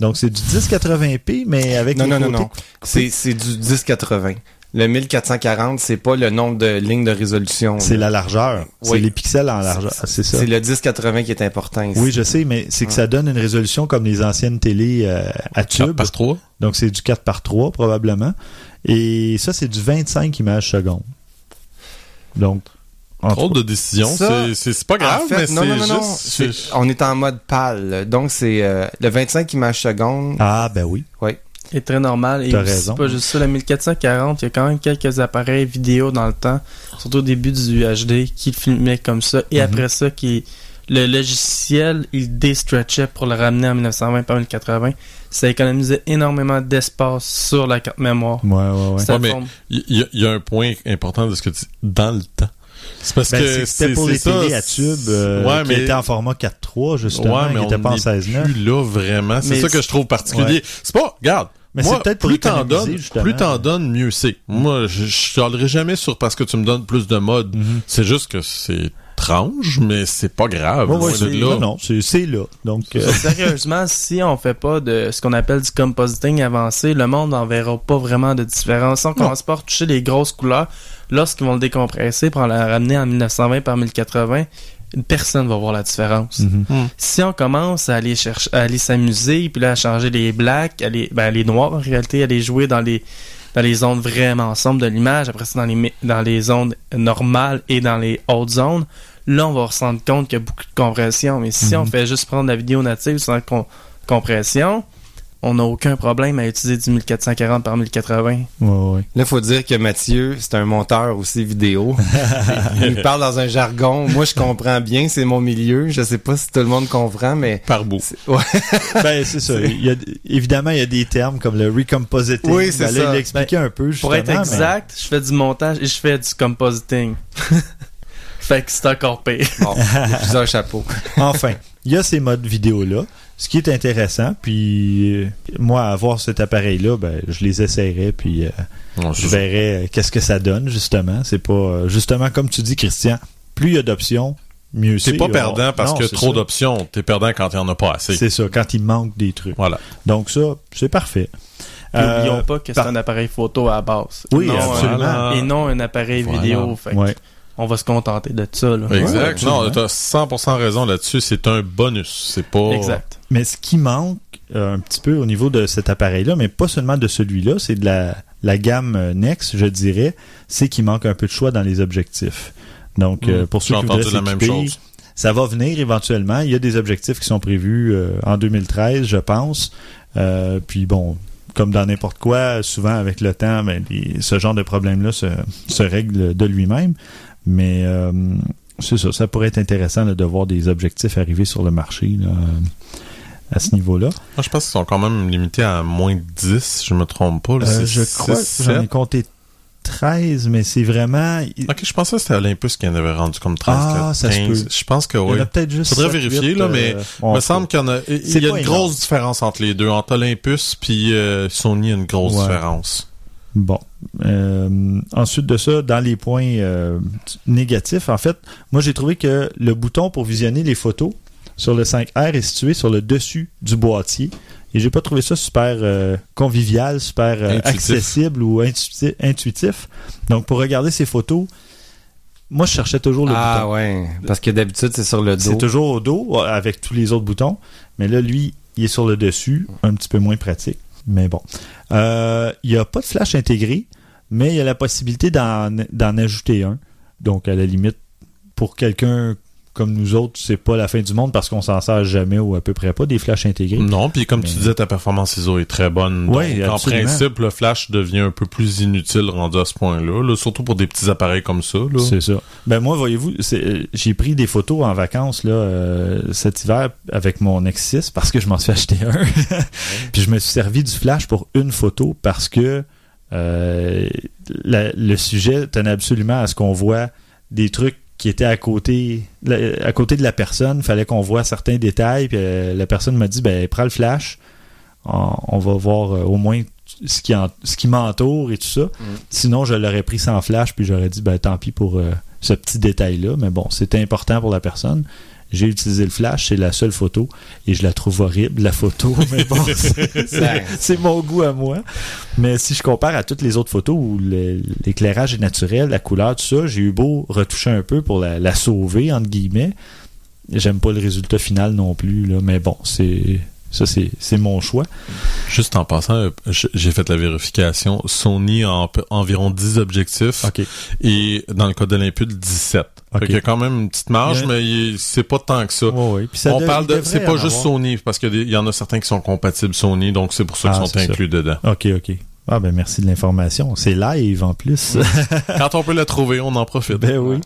Donc c'est du 1080p, mais avec Non, les non, non, côtés non. C'est c'est du 1080. Le 1440, c'est pas le nombre de lignes de résolution. C'est la largeur. C'est Oui. les pixels en largeur. C'est ça. C'est le 1080 qui est important ici. Oui, je sais, mais c'est que ça donne une résolution comme les anciennes télé euh, à 4 tube. par 3. Donc c'est du 4 par 3 probablement. Et ça, c'est du 25 images secondes. Donc, en Trop de décisions. Ça, C'est- pas grave, En fait, mais non, c'est non, non, non. juste... On est en mode pâle. Donc, c'est euh, le 25 images secondes. Ah, ben oui. Est très normal. Et T'as aussi, raison. c'est pas juste ça, la 1440, il y a quand même quelques appareils vidéo dans le temps, surtout au début du HD, qui filmaient comme ça. Et Mhm. après ça, qui le logiciel, il déstretchait pour le ramener en 1920 par 1080. Ça économisait énormément d'espace sur la carte mémoire. Ouais, ouais, ouais. Mais Il y, a- il y a un point important de ce que tu dis. Dans le temps. C'est parce Ben, que c'est- c'était pour les télés à tube euh, ouais, qui mais, étaient en format 4.3 justement, ouais, mais qui n'étaient on pas en n'est 16.9. plus là vraiment. C'est ça que je trouve particulier. C'est pas, regarde. Mais moi, c'est peut-être plus t'en donnes, justement. plus t'en donnes, mieux c'est. Moi, je, je chialerai jamais sur parce que tu me donnes plus de modes. Mhm. C'est juste que c'est étrange, mais c'est pas grave. Ouais, c'est- là. non, non, c'est c'est là. Donc, euh, Sérieusement, <laughs> si on fait pas de ce qu'on appelle du compositing avancé, le monde n'en verra pas vraiment de différence. On commence pas à retoucher les grosses couleurs, lorsqu'ils vont le décompresser pour la ramener en 1920 par 1080, personne va voir la différence. mhm. Si on commence à aller chercher, à aller s'amuser, puis là à changer les blacks, les, ben, les noirs en réalité, à les jouer dans les dans les zones vraiment sombres de l'image, après ça dans les dans les zones normales et dans les hautes zones, là on va se rendre compte qu'il y a beaucoup de compression. Mais si Mhm. on fait juste prendre la vidéo native sans com- compression, on n'a aucun problème à utiliser du 1440 par 1080. ouais, ouais. Là, faut dire que Mathieu, c'est un monteur aussi vidéo. <laughs> Il parle dans un jargon. Moi, je comprends bien, c'est mon milieu. Je sais pas si tout le monde comprend, mais... Par bout. c'est- Ouais. <laughs> Ben, c'est ça. Il y a, évidemment, il y a des termes comme le recompositing. Oui, c'est Fallait ça. l'expliquer un peu, justement. Pour être mais- exact, je fais du montage et je fais du compositing. <laughs> fait que c'est encore pire. <laughs> Bon, plusieurs chapeaux. <laughs> Enfin, il y a ces modes vidéo-là, ce qui est intéressant. Puis, euh, moi, avoir cet appareil-là, ben, je les essayerais, puis euh, Non, je verrais euh, qu'est-ce que ça donne, justement. C'est pas... euh, justement, comme tu dis, Christian, plus il y a d'options, mieux c'est. T'es pas On- perdant parce Non, que trop d'options. T'es perdant quand il y en a pas assez. C'est ça, quand il manque des trucs. Voilà. Donc ça, c'est parfait. Euh, N'oublions pas que c'est par- un appareil photo à la base. Oui, Non, absolument. euh, et non un appareil Voilà. vidéo. Fait que. On va se contenter de ça. Là. Exact. Ouais, non, absolument. t'as 100% raison là-dessus. C'est un bonus. C'est pas. Exact. Mais ce qui manque euh, un petit peu au niveau de cet appareil-là, mais pas seulement de celui-là, c'est de la la gamme euh, Nex, je dirais, c'est qu'il manque un peu de choix dans les objectifs. Donc, Mm. euh, pour ceux qui voudraient entendu la même chose. ça va venir éventuellement. Il y a des objectifs qui sont prévus euh, en 2013, je pense. Euh, puis bon, comme dans n'importe quoi, souvent avec le temps, ben, les- ce genre de problème-là se, se règle de lui-même. Mais euh, c'est ça, ça pourrait être intéressant là, de voir des objectifs arriver sur le marché là, à ce niveau-là. Moi, je pense qu'ils sont quand même limités à moins de 10, je me trompe pas. là, Euh, je crois que j'en ai compté 13, mais c'est vraiment... il- Ok, je pensais que c'était Olympus qui en avait rendu comme 13, Ah, ça se 15. peut. Je pense que Il y en oui. a peut-être juste Faudrait 7, vérifier, 8, là, mais euh, Il bon, me semble qu'il y en a. Il y a une énorme. grosse différence entre les deux. Entre Olympus puis euh, Sony, il y a une grosse Ouais. différence. Bon. Euh, ensuite de ça, dans les points euh, négatifs, en fait, moi j'ai trouvé que le bouton pour visionner les photos sur le 5R est situé sur le dessus du boîtier. Et j'ai pas trouvé ça super euh, convivial, super accessible ou intuiti- intuitif. Donc pour regarder ces photos, moi je cherchais toujours le Ah bouton. ouais, parce que d'habitude c'est sur le dos. C'est toujours au dos avec tous les autres boutons. Mais là, lui, il est sur le dessus, un petit peu moins pratique. Mais bon. Euh, il n'y a pas de flash intégré, mais il y a la possibilité d'en d'en ajouter un. Donc, à la limite, pour quelqu'un comme nous autres, c'est pas la fin du monde parce qu'on s'en sert jamais ou à peu près pas des flashs intégrés. Non, puis comme Mais- tu disais, ta performance ISO est très bonne. Donc, en principe, le flash devient un peu plus inutile rendu à ce point-là. là, surtout pour des petits appareils comme ça. C'est ça. Ben moi, voyez-vous, euh, j'ai pris des photos en vacances là euh, cet hiver avec mon X6 parce que je m'en suis <laughs> acheté un. Puis je me suis servi du flash pour une photo parce que euh, la- le sujet tenait absolument à ce qu'on voit des trucs qui étaient à côté à côté de la personne. Fallait qu'on voit certains détails. Puis euh, la personne m'a dit ben prends le flash. On, on va voir euh, au moins ce qui, en- ce qui m'entoure et tout ça. Sinon, je l'aurais pris sans flash, puis j'aurais dit, ben tant pis pour euh, ce petit détail-là. Mais bon, c'était important pour la personne. J'ai utilisé le flash, c'est la seule photo, et je la trouve horrible, la photo. <laughs> Mais bon, <laughs> c'est- mon goût à moi. Mais si je compare à toutes les autres photos où l'éclairage est naturel, la couleur, tout ça, j'ai eu beau retoucher un peu pour la, la sauver, entre guillemets. J'aime pas le résultat final non plus, là, mais bon, c'est ça, c'est mon choix. Juste en passant, j'ai fait la vérification. Sony a en- environ 10 objectifs et dans le cas d'Olympus, 17. Ok. Fait qu'il y a quand même une petite marge, Il mais il- c'est pas tant que ça. Puis ça On de- parle il de, c'est pas juste avoir. Sony, parce qu'il y en a certains qui sont compatibles Sony, donc c'est pour ça qu'ils Ah, sont c'est ça. inclus dedans. OK, OK. Ah ben merci de l'information. C'est live en plus. <laughs> Quand on peut la trouver, on en profite. ben oui.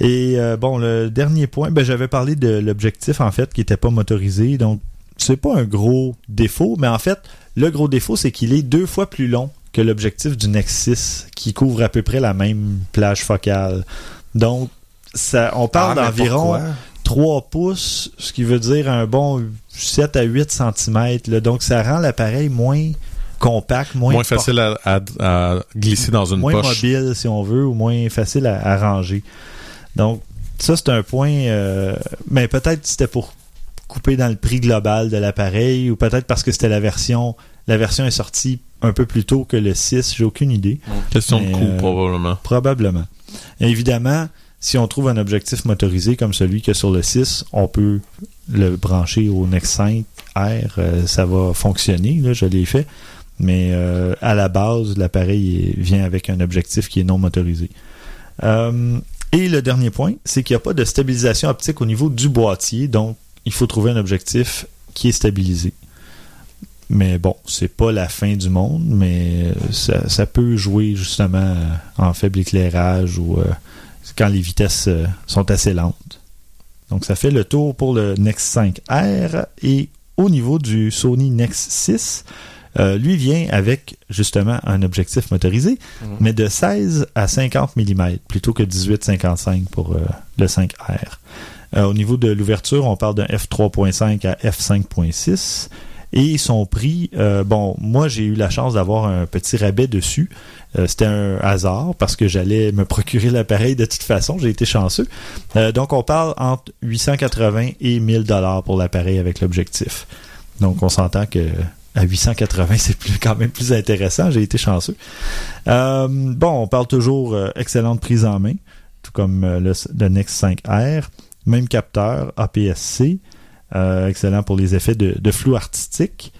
Et euh, bon, le dernier point, ben j'avais parlé de l'objectif en fait qui était pas motorisé, donc c'est pas un gros défaut, mais en fait le gros défaut c'est qu'il est deux fois plus long que l'objectif du Nexus qui couvre à peu près la même plage focale. Donc ça, on parle Ah, d'environ pourquoi? 3 pouces, ce qui veut dire un bon 7 à 8 cm. Donc ça rend l'appareil moins compact, moins, Moins facile à, à- à glisser dans une moins poche. mobile, si on veut, ou moins facile à, à ranger. Donc, ça, c'est un point. euh, mais peut-être c'était pour couper dans le prix global de l'appareil, ou peut-être parce que c'était la version. La version est sortie un peu plus tôt que le 6, j'ai aucune idée. Question de coût, euh, probablement. Probablement. Et évidemment, si on trouve un objectif motorisé comme celui que sur le 6, on peut le brancher au Nex 5 R, euh, ça va fonctionner, là, je l'ai fait. Mais euh, à la base, l'appareil vient avec un objectif qui est non motorisé. Et le dernier point, c'est qu'il n'y a pas de stabilisation optique au niveau du boîtier, donc il faut trouver un objectif qui est stabilisé. Mais bon, c'est pas la fin du monde, mais euh, ça, ça peut jouer justement euh, en faible éclairage ou euh, quand les vitesses euh, sont assez lentes. Donc ça fait le tour pour le Nex 5R et au niveau du Sony Nex 6, euh, lui vient avec justement un objectif motorisé, mais de 16 à 50 mm plutôt que 18-55 pour le 5R. Euh, au niveau de l'ouverture, on parle d'un f3.5 à f5.6. Et son prix, euh, bon, moi j'ai eu la chance d'avoir un petit rabais dessus. Euh, C'était un hasard parce que j'allais me procurer l'appareil de toute façon. J'ai été chanceux. Euh, donc on parle entre 880 et 1000 dollars pour l'appareil avec l'objectif. Donc on s'entend que à 880 c'est plus, quand même plus intéressant. J'ai été chanceux. Euh, bon, on parle toujours euh, excellente prise en main, tout comme euh, le, le Nex 5R. Même capteur APS-C. Euh, excellent pour les effets de, de flou artistique.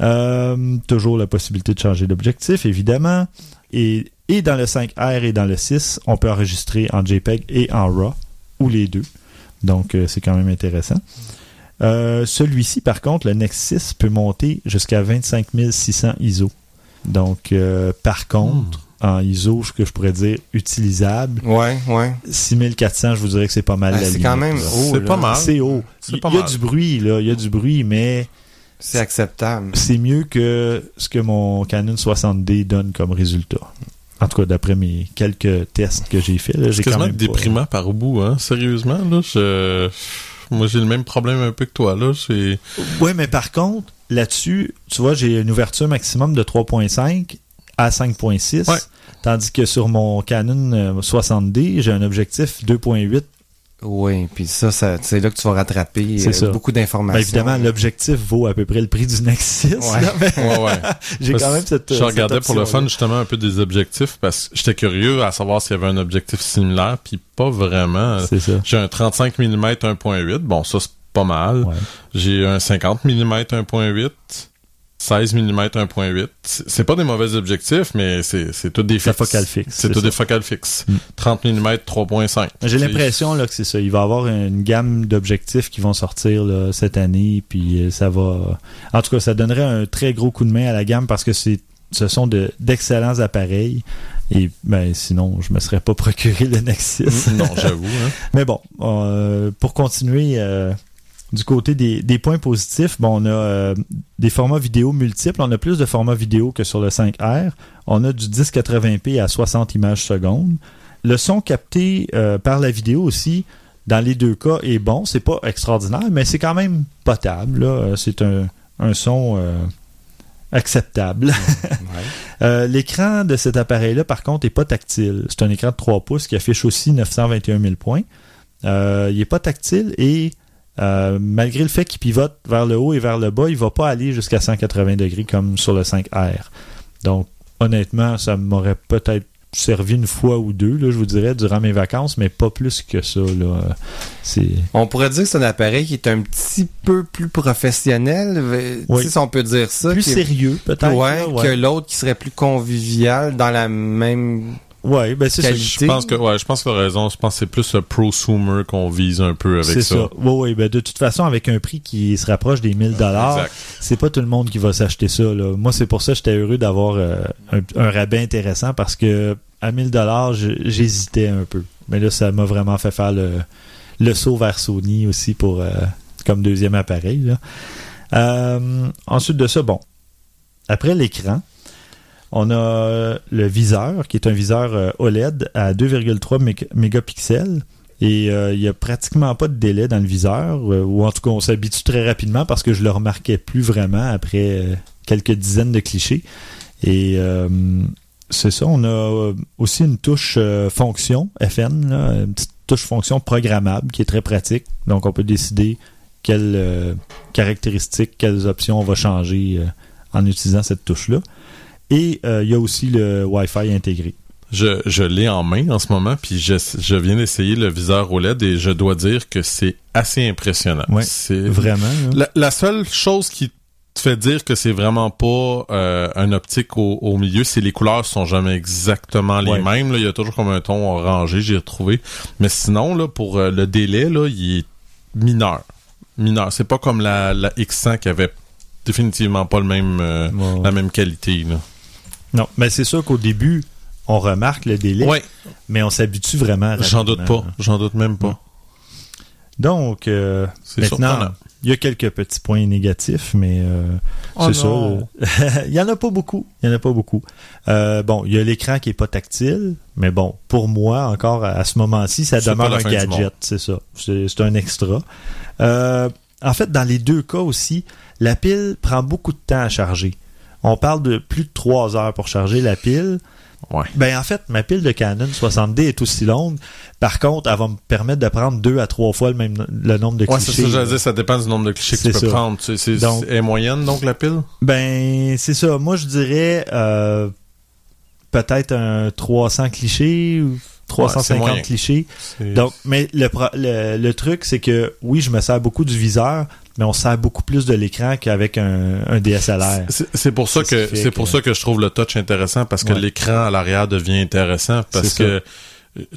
Euh, toujours la possibilité de changer d'objectif, évidemment. Et, et dans le 5R et dans le 6, on peut enregistrer en JPEG et en RAW, ou les deux. Donc, euh, c'est quand même intéressant. Celui-ci, par contre, le Nexus 6 peut monter jusqu'à 25 600 ISO. Donc, par contre, en ISO, ce que je pourrais dire utilisable, Ouais, ouais. 6400, je vous dirais que c'est pas mal Ah, c'est quand même haut. C'est pas mal. C'est haut. Il y a du bruit, là. Il y a du bruit, mais C'est acceptable. c'est mieux que ce que mon Canon 60D donne comme résultat. En tout cas, d'après mes quelques tests que j'ai faits, là, j'ai C'est quand quasiment même pas- déprimant par bout, hein. Sérieusement, là, je... Moi, j'ai le même problème un peu que toi, là. C'est... Oui, mais par contre, là-dessus, tu vois, j'ai une ouverture maximum de 3.5 à 5.6. Ouais. Tandis que sur mon Canon euh, 60D, j'ai un objectif 2.8. Oui, puis ça, ça c'est là que tu vas rattraper C'est euh, ça. beaucoup d'informations. Ben, évidemment, l'objectif vaut à peu près le prix du Nexus. Ouais. là, mais Ouais, ouais. <laughs> j'ai quand même cette. Je cette regardais pour le fun justement un peu des objectifs parce que j'étais curieux à savoir s'il y avait un objectif similaire, puis pas vraiment. C'est ça. J'ai un 35 mm 1.8, bon ça c'est pas mal. Ouais. J'ai un 50 mm 1.8, 16 mm 1.8. C'est pas des mauvais objectifs, mais c'est tout des fixes. focale fixe. C'est tout ça. des focales fixes. Mm. 30 mm 3.5. J'ai l'impression là que c'est ça. Il va y avoir une gamme d'objectifs qui vont sortir là, cette année, puis euh, ça va. En tout cas, ça donnerait un très gros coup de main à la gamme parce que c'est, ce sont de, d'excellents appareils. Et ben sinon, je me serais pas <laughs> procuré le Nexus. non, j'avoue. Hein. Mais bon, euh, pour continuer euh, du côté des, des points positifs, bon, on a euh, des formats vidéo multiples. On a plus de formats vidéo que sur le 5R. On a du 1080p à 60 images secondes. Le son capté euh, par la vidéo aussi, dans les deux cas, est bon. C'est pas extraordinaire, mais c'est quand même potable. Euh, C'est un, un son euh, acceptable. <laughs> L'écran de cet appareil-là, par contre, est pas tactile. C'est un écran de 3 pouces qui affiche aussi 921 000 points. Il est pas tactile et euh, malgré le fait qu'il pivote vers le haut et vers le bas, il va pas aller jusqu'à 180 degrés comme sur le 5R. Donc, honnêtement, ça m'aurait peut-être servi une fois ou deux, là, je vous dirais, durant mes vacances, mais pas plus que ça. Là. C'est On pourrait dire que c'est un appareil qui est un petit peu plus professionnel, euh, Oui. si on peut dire ça. plus sérieux, peut-être. Ouais, là, que l'autre qui serait plus convivial dans la même Ouais, ben c'est ça. Je pense que ouais, je pense que t'as raison. Je pense que c'est plus le prosumer qu'on vise un peu avec C'est ça. ça. Oui, oui. Ben, de toute façon, avec un prix qui se rapproche des 1000 dollars, c'est pas tout le monde qui va s'acheter ça. Là. Moi, c'est pour ça que j'étais heureux d'avoir euh, un, un rabais intéressant parce que à 1000 dollars, j'hésitais un peu. Mais là, ça m'a vraiment fait faire le, le saut vers Sony aussi pour euh, comme deuxième appareil. là. Euh, ensuite de ça, bon. Après l'écran, on a le viseur, qui est un viseur euh, OLED à 2,3 mé- mégapixels. Et euh, il y a pratiquement pas de délai dans le viseur, euh, ou en tout cas on s'habitue très rapidement parce que je le remarquais plus vraiment après euh, quelques dizaines de clichés. Et euh, c'est ça, on a euh, aussi une touche euh, fonction FN, une petite touche fonction programmable qui est très pratique. Donc on peut décider quelles euh, caractéristiques, quelles options on va changer euh, en utilisant cette touche-là. Et euh, il y a aussi le Wi-Fi intégré. Je, je l'ai en main en ce moment, puis je, je viens d'essayer le viseur OLED et je dois dire que c'est assez impressionnant. Ouais, c'est Vraiment. là. La, la seule chose qui te fait dire que c'est vraiment pas euh, un optique au, au milieu, c'est les couleurs sont jamais exactement les Ouais. mêmes. Là. Il y a toujours comme un ton orangé, j'ai retrouvé. Mais sinon, là, pour euh, le délai, là, il est mineur. Mineur. C'est pas comme la, la X100 qui avait définitivement pas le même euh, la même qualité. Là. Non, mais c'est sûr qu'au début, on remarque le délai, Ouais, mais on s'habitue vraiment. j'en doute pas. J'en doute même pas. Donc, euh, maintenant, il y a quelques petits points négatifs, mais euh, Oh c'est ça. <laughs> il y en a pas beaucoup. Il y en a pas beaucoup. Euh, bon, il y a l'écran qui est pas tactile, mais bon, pour moi, encore à, à ce moment-ci, ça demeure un gadget, c'est ça. C'est un extra. Euh, en fait, dans les deux cas aussi, la pile prend beaucoup de temps à charger. On parle de plus de trois heures pour charger la pile. Ouais. Ben en fait, ma pile de Canon 60D est aussi longue. Par contre, elle va me permettre de prendre deux à trois fois le même le nombre de Ouais, c'est clichés. ça, j'allais dire, ça dépend du nombre de clichés que tu C'est peux ça. prendre. C'est, c'est, Donc- c'est- est moyenne, donc, la pile? Ben c'est ça. Moi je dirais euh, peut-être un 300 clichés ou Ouais, c'est 350 moyen. clichés. C'est- Donc, mais le, le, le truc, c'est que oui, je me sers beaucoup du viseur, mais on sert beaucoup plus de l'écran qu'avec un, un DSLR. C'est pour ça que c'est pour que- ça que je trouve le touch intéressant parce que Ouais. l'écran à l'arrière devient intéressant parce que euh,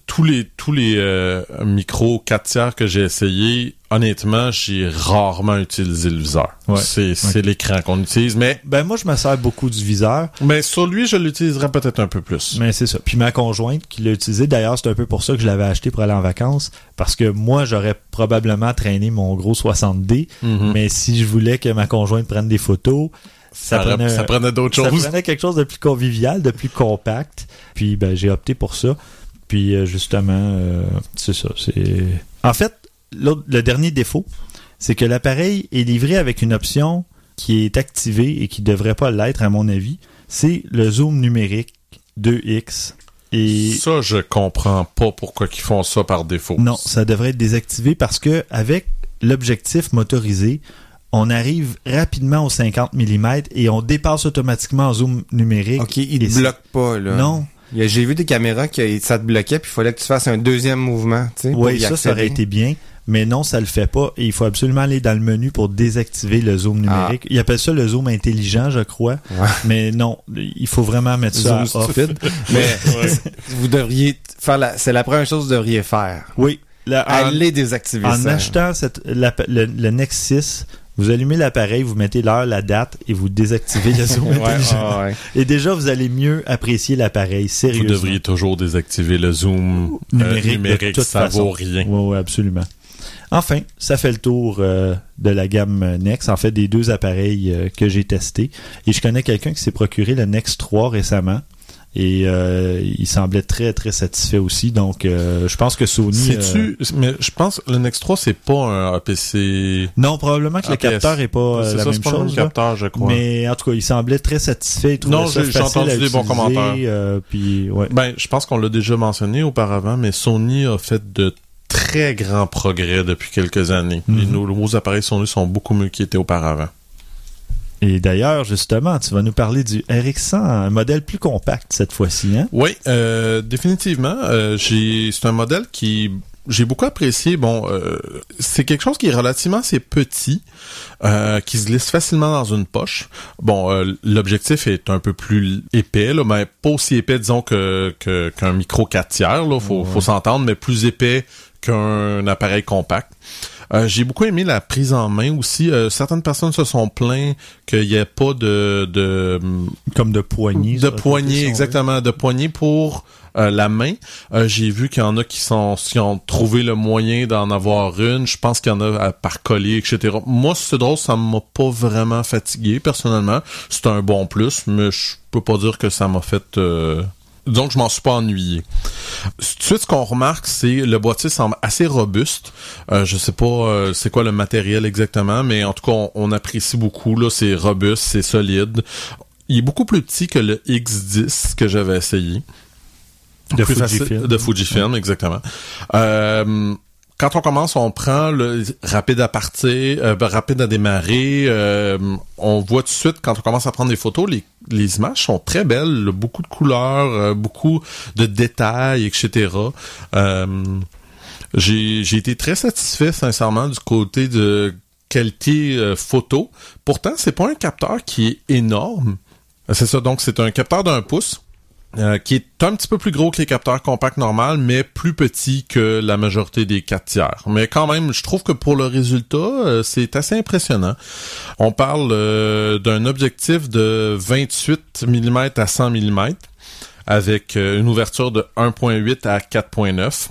tous les tous les euh, micros 4 tiers que j'ai essayé, honnêtement, j'ai rarement utilisé le viseur. Ouais. C'est l'écran qu'on utilise, mais Ben moi, je me sers beaucoup du viseur, mais sur lui, je l'utiliserai peut-être un peu plus. mais c'est ça. Puis ma conjointe qui l'a utilisé, d'ailleurs, c'est un peu pour ça que je l'avais acheté pour aller en vacances, parce que moi, j'aurais probablement traîné mon gros 60D, Mhm. mais si je voulais que ma conjointe prenne des photos, ça, ça, prenait, ça prenait d'autres ça choses. prenait quelque chose de plus convivial, de plus compact. Puis ben j'ai opté pour ça. Puis euh, justement, euh, c'est ça. C'est en fait le dernier défaut, c'est que l'appareil est livré avec une option qui est activée et qui devrait pas l'être à mon avis. C'est le zoom numérique 2x. Et Ça, je comprends pas pourquoi ils font ça par défaut. non, ça devrait être désactivé parce que avec l'objectif motorisé, on arrive rapidement au 50 mm et on dépasse automatiquement en zoom numérique. Ok, il c'est- bloque pas, là. Non, J'ai vu des caméras qui ça te bloquait, puis il fallait que tu fasses un deuxième mouvement, Oui, y ça, ça aurait été bien. Mais non, ça le fait pas. Et il faut absolument aller dans le menu pour désactiver le zoom numérique. Ils appellent ça le zoom intelligent, je crois. Ouais. <laughs> Mais non, il faut vraiment mettre ça à off. <laughs> Mais vous devriez faire la, c'est la première chose que vous devriez faire. Oui. Là, en, Allez désactiver en ça. achetant cette, l'app- le, le Nex 6, vous allumez l'appareil, vous mettez l'heure, la date et vous désactivez le zoom <laughs> Ouais, intelligent. ouais, ouais. Et déjà, vous allez mieux apprécier l'appareil, Vous sérieusement. devriez toujours désactiver le zoom euh, Numérique, de toute ça façon. vaut rien. Oui, oui, absolument. Enfin, ça fait le tour euh, de la gamme euh, Nex, en fait des deux appareils euh, que j'ai testés. Et je connais quelqu'un qui s'est procuré le Nex 3 récemment. Et euh, il semblait très très satisfait aussi. Donc euh, je pense que Sony... euh, mais je pense que le Nex 3, c'est pas un APC. non, probablement que le capteur est pas euh, c'est la ça, même pas chose. capteur, je crois. Mais en tout cas, il semblait très satisfait. Il Non, j'ai- entendu des bons commentaires. euh, puis, ouais. Ben, je pense qu'on l'a déjà mentionné auparavant, mais Sony a fait de très grands progrès depuis quelques années. Les Mhm. nouveaux appareils Sony sont beaucoup mieux qu'ils étaient auparavant. Et d'ailleurs, justement, tu vas nous parler du RX100, un modèle plus compact cette fois-ci. Hein? Oui, euh, définitivement. Euh, j'ai, c'est un modèle qui j'ai beaucoup apprécié. Bon, euh, c'est quelque chose qui est relativement assez petit, euh, qui se glisse facilement dans une poche. Bon, euh, l'objectif est un peu plus épais, là, mais pas aussi épais, disons que, que- qu'un micro 4 tiers. Là, faut, faut s'entendre, mais plus épais qu'un appareil compact. Euh, j'ai beaucoup aimé la prise en main aussi. Euh, certaines personnes se sont plaints qu'il n'y ait pas de, de Comme de poignée. de poignée, exactement, de poignée pour euh, la main. Euh, J'ai vu qu'il y en a qui sont qui ont trouvé le moyen d'en avoir une. Je pense qu'il y en a à, par coller, etc. Moi, c'est drôle, ça m'a pas vraiment fatigué personnellement. C'est un bon plus, mais je peux pas dire que ça m'a fait. Euh... Que je m'en suis pas ennuyé. Tout de suite, ce qu'on remarque, c'est le boîtier semble assez robuste. Euh, je sais pas euh, c'est quoi le matériel exactement, mais en tout cas, on, on apprécie beaucoup. Là, c'est robuste, c'est solide. Il est beaucoup plus petit que le X10 que j'avais essayé. De Plus Fujifilm. De Fujifilm, exactement. Euh, quand on commence, on prend le rapide à partir, euh, ben, rapide à démarrer. euh, on voit tout de suite, quand on commence à prendre des photos, les, les images sont très belles, beaucoup de couleurs, euh, beaucoup de détails, etc. Euh, j'ai été très satisfait, sincèrement, du côté de qualité euh, photo. Pourtant, c'est pas un capteur qui est énorme. C'est ça, donc c'est un capteur d'un pouce. Euh, qui est un petit peu plus gros que les capteurs compacts normaux, mais plus petit que la majorité des 4 tiers. Mais quand même, je trouve que pour le résultat, euh, c'est assez impressionnant. On parle euh, d'un objectif de 28 mm à 100 mm avec une ouverture de 1.8 à 4.9.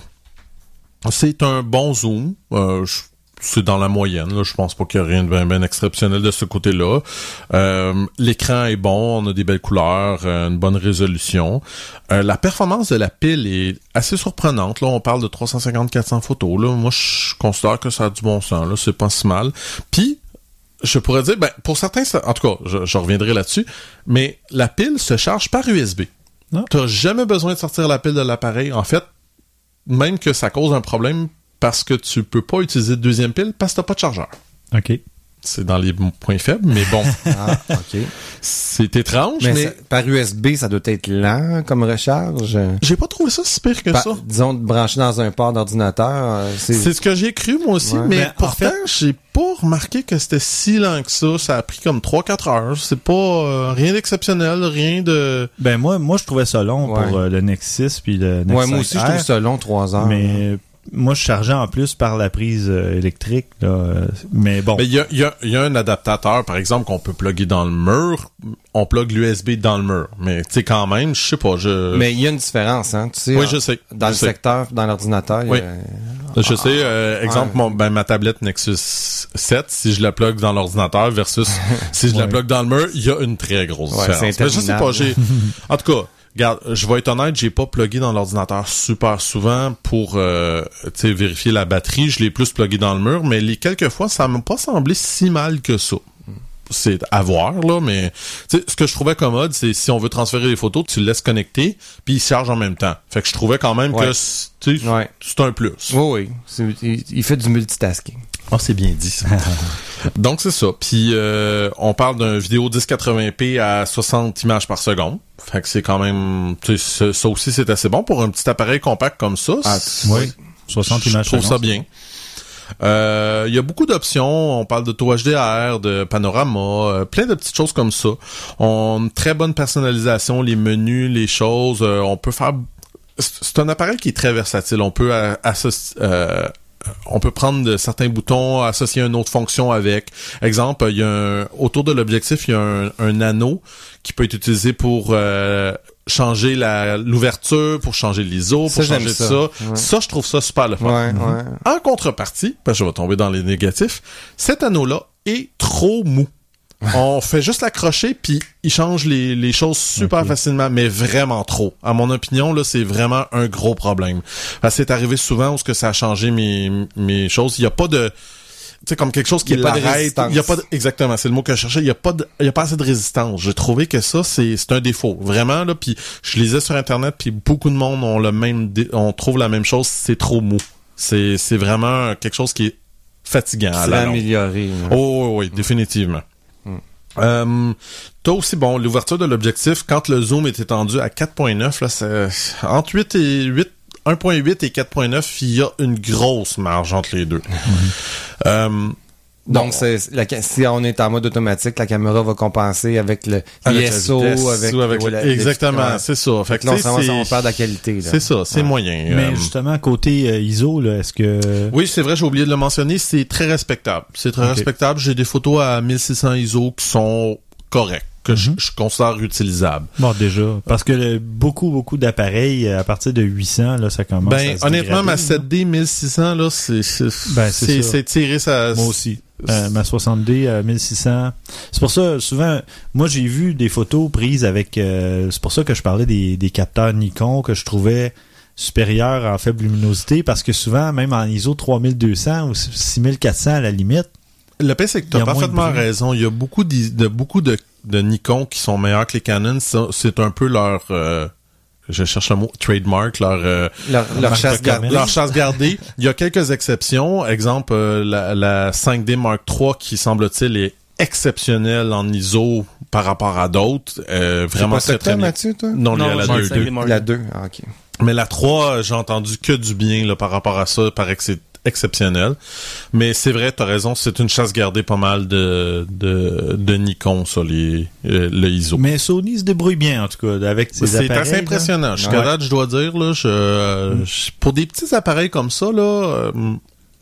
C'est un bon zoom. Je- c'est dans la moyenne. Là. Je pense pas qu'il y a rien de bien, bien exceptionnel de ce côté-là. Euh, L'écran est bon, on a des belles couleurs, euh, une bonne résolution. Euh, la performance de la pile est assez surprenante. Là, on parle de 350-400 photos. Là. Moi, je considère que ça a du bon sens. Là, c'est pas si mal. Puis, je pourrais dire, ben, pour certains, ça- en tout cas, je, je reviendrai là-dessus, mais la pile se charge par USB. Ah. T'as jamais besoin de sortir la pile de l'appareil. En fait, même que ça cause un problème parce que tu peux pas utiliser de deuxième pile parce que t'as pas de chargeur. OK. C'est dans les points faibles, mais bon, <laughs> Ah, OK. c'est étrange, Mais, mais, ça- par USB, ça doit être lent comme recharge. j'ai pas trouvé ça si pire que Par- ça. disons, de brancher dans un port d'ordinateur, euh, c'est... Ce que j'ai cru moi aussi, Ouais. mais Ben, en pourtant j'ai pas remarqué que c'était si lent que ça. Ça a pris comme 3-4 heures. C'est pas euh, rien d'exceptionnel, rien de. Ben moi, moi je trouvais ça long Ouais. pour euh, le Nexus puis le Nexus Ouais, moi aussi, je trouve ça long, trois heures. Mais moi, je chargeais en plus par la prise euh, électrique. Là, euh, mais bon. Mais il y a, il y a- il y a un adaptateur, par exemple, qu'on peut plugger dans le mur. On plug l'USB dans le mur. Mais tu sais, quand même, je sais pas, je. Mais il y a une différence, hein, tu sais. oui, en- je sais. Dans je le sais. secteur, dans l'ordinateur, il y a- Oui. Je sais, euh, exemple, Ouais. mon, ben, ma tablette Nexus 7, si je la plug dans l'ordinateur versus <laughs> si je la plug dans le mur, il y a une très grosse Ouais, différence. c'est Mais je sais pas, en tout cas, regarde, je vais être honnête, j'ai pas plugué dans l'ordinateur super souvent pour, euh, vérifier la batterie. Je l'ai plus plugué dans le mur, mais les quelques fois, ça m'a pas semblé si mal que ça. C'est à voir, là, mais ce que je trouvais commode, c'est si on veut transférer les photos, tu le laisses connecter, puis il charge en même temps. Fait que je trouvais quand même Ouais. que c'est- Ouais. un plus. Oui, oui. Il fait du multitasking. Ah, c'est bien dit, ça. <laughs> Donc, c'est ça. Puis, euh, on parle d'un vidéo 1080p à 60 images par seconde. Fait que c'est quand même... ça- aussi, c'est assez bon pour un petit appareil compact comme ça. Ah, oui. 60 je images trouve ça bien. Euh, Il y a beaucoup d'options. On parle d'auto HDR, de panorama, euh, plein de petites choses comme ça. On a une très bonne personnalisation, les menus, les choses. on peut faire. C'est un appareil qui est très versatile. On peut associer. euh, on peut prendre de certains boutons, associer une autre fonction avec. Exemple, il y a un, autour de l'objectif, il y a un, un anneau qui peut être utilisé pour euh, changer l'ouverture, pour changer l'ISO, pour Ça, changer ça. ça. Ouais. Ça, je trouve ça super le fun. Ouais, ouais. En contrepartie, parce que je vais tomber dans les négatifs, cet anneau-là est trop mou. <laughs> On fait juste l'accrocher, puis il change les, les choses super facilement, mais vraiment trop. À mon opinion, là, c'est vraiment un gros problème. C'est arrivé souvent où ce que ça a changé mes, mes choses. Il n'y a pas de... Tu sais, comme quelque chose qui de l'arrête. Il y a pas de- exactement, c'est le mot que je cherchais. Il y a pas de, il y a pas assez de résistance. J'ai trouvé que ça, c'est, c'est un défaut. Vraiment, là, puis je lisais sur Internet, puis beaucoup de monde ont le même, on trouve la même chose, c'est trop mou. C'est, c'est vraiment quelque chose qui est fatigant à C'est amélioré. Oh oui, oui, définitivement. Euh, T'as aussi, bon, l'ouverture de l'objectif, quand le zoom est étendu à 4.9, là, c'est, entre 8 et 8, 1.8 et 4.9, il y a une grosse marge entre les deux. <laughs> Euh, Donc, c'est, la, si on est en mode automatique, la caméra va compenser avec le avec la ISO, avec, avec exactement, c'est ça. Fait que, que là, on, perd la qualité. là. C'est ça, c'est Ouais. moyen. Mais Euh, justement, côté euh, ISO, là, est-ce que... Oui, c'est vrai, j'ai oublié de le mentionner, c'est très respectable. C'est très respectable. J'ai des photos à 1600 ISO qui sont correctes, que je, Mhm. je considère utilisables. Bon, déjà. Parce que le- beaucoup, beaucoup d'appareils, euh, à partir de 800, là, ça commence Ben, à se honnêtement, ma dégrader, là. 7D 1600, là, c'est, c'est, Ben, c'est c'est, ça. c'est tiré ça. Moi aussi. Euh, ma 60D à 1600. C'est pour ça, souvent, moi j'ai vu des photos prises avec... euh, c'est pour ça que je parlais des, des capteurs Nikon que je trouvais supérieurs en faible luminosité parce que souvent, même en ISO 3200 ou 6400 à la limite, Le pire, c'est que Il y t'as a moins de parfaitement raison. Il y a beaucoup de, beaucoup de, de Nikon qui sont meilleurs que les Canon. C'est un peu leur, euh, je cherche le mot, trademark, leur, euh, Leur, chasse gardée. leur chasse gardée. Il y a quelques exceptions. Exemple, euh, la, la 5D Mark III qui semble-t-il est exceptionnelle en ISO par rapport à d'autres. Euh, C'est vraiment pas très très bien. Mathieu, toi? Non, il y a la j'ai deux. le 5D Mark La II. 2. Ah, ok. Mais la 3, euh, j'ai entendu que du bien là, par rapport à ça. Il paraît que c'est exceptionnel. Mais c'est vrai, t'as raison, c'est une chasse gardée pas mal de, de, de Nikon, ça, les, euh, le ISO. mais Sony se débrouille bien en tout cas avec ses C'est appareils. assez là. impressionnant. Jusqu'à Ouais. date, je dois dire, là, je, euh, je- pour des petits appareils comme ça, là, euh,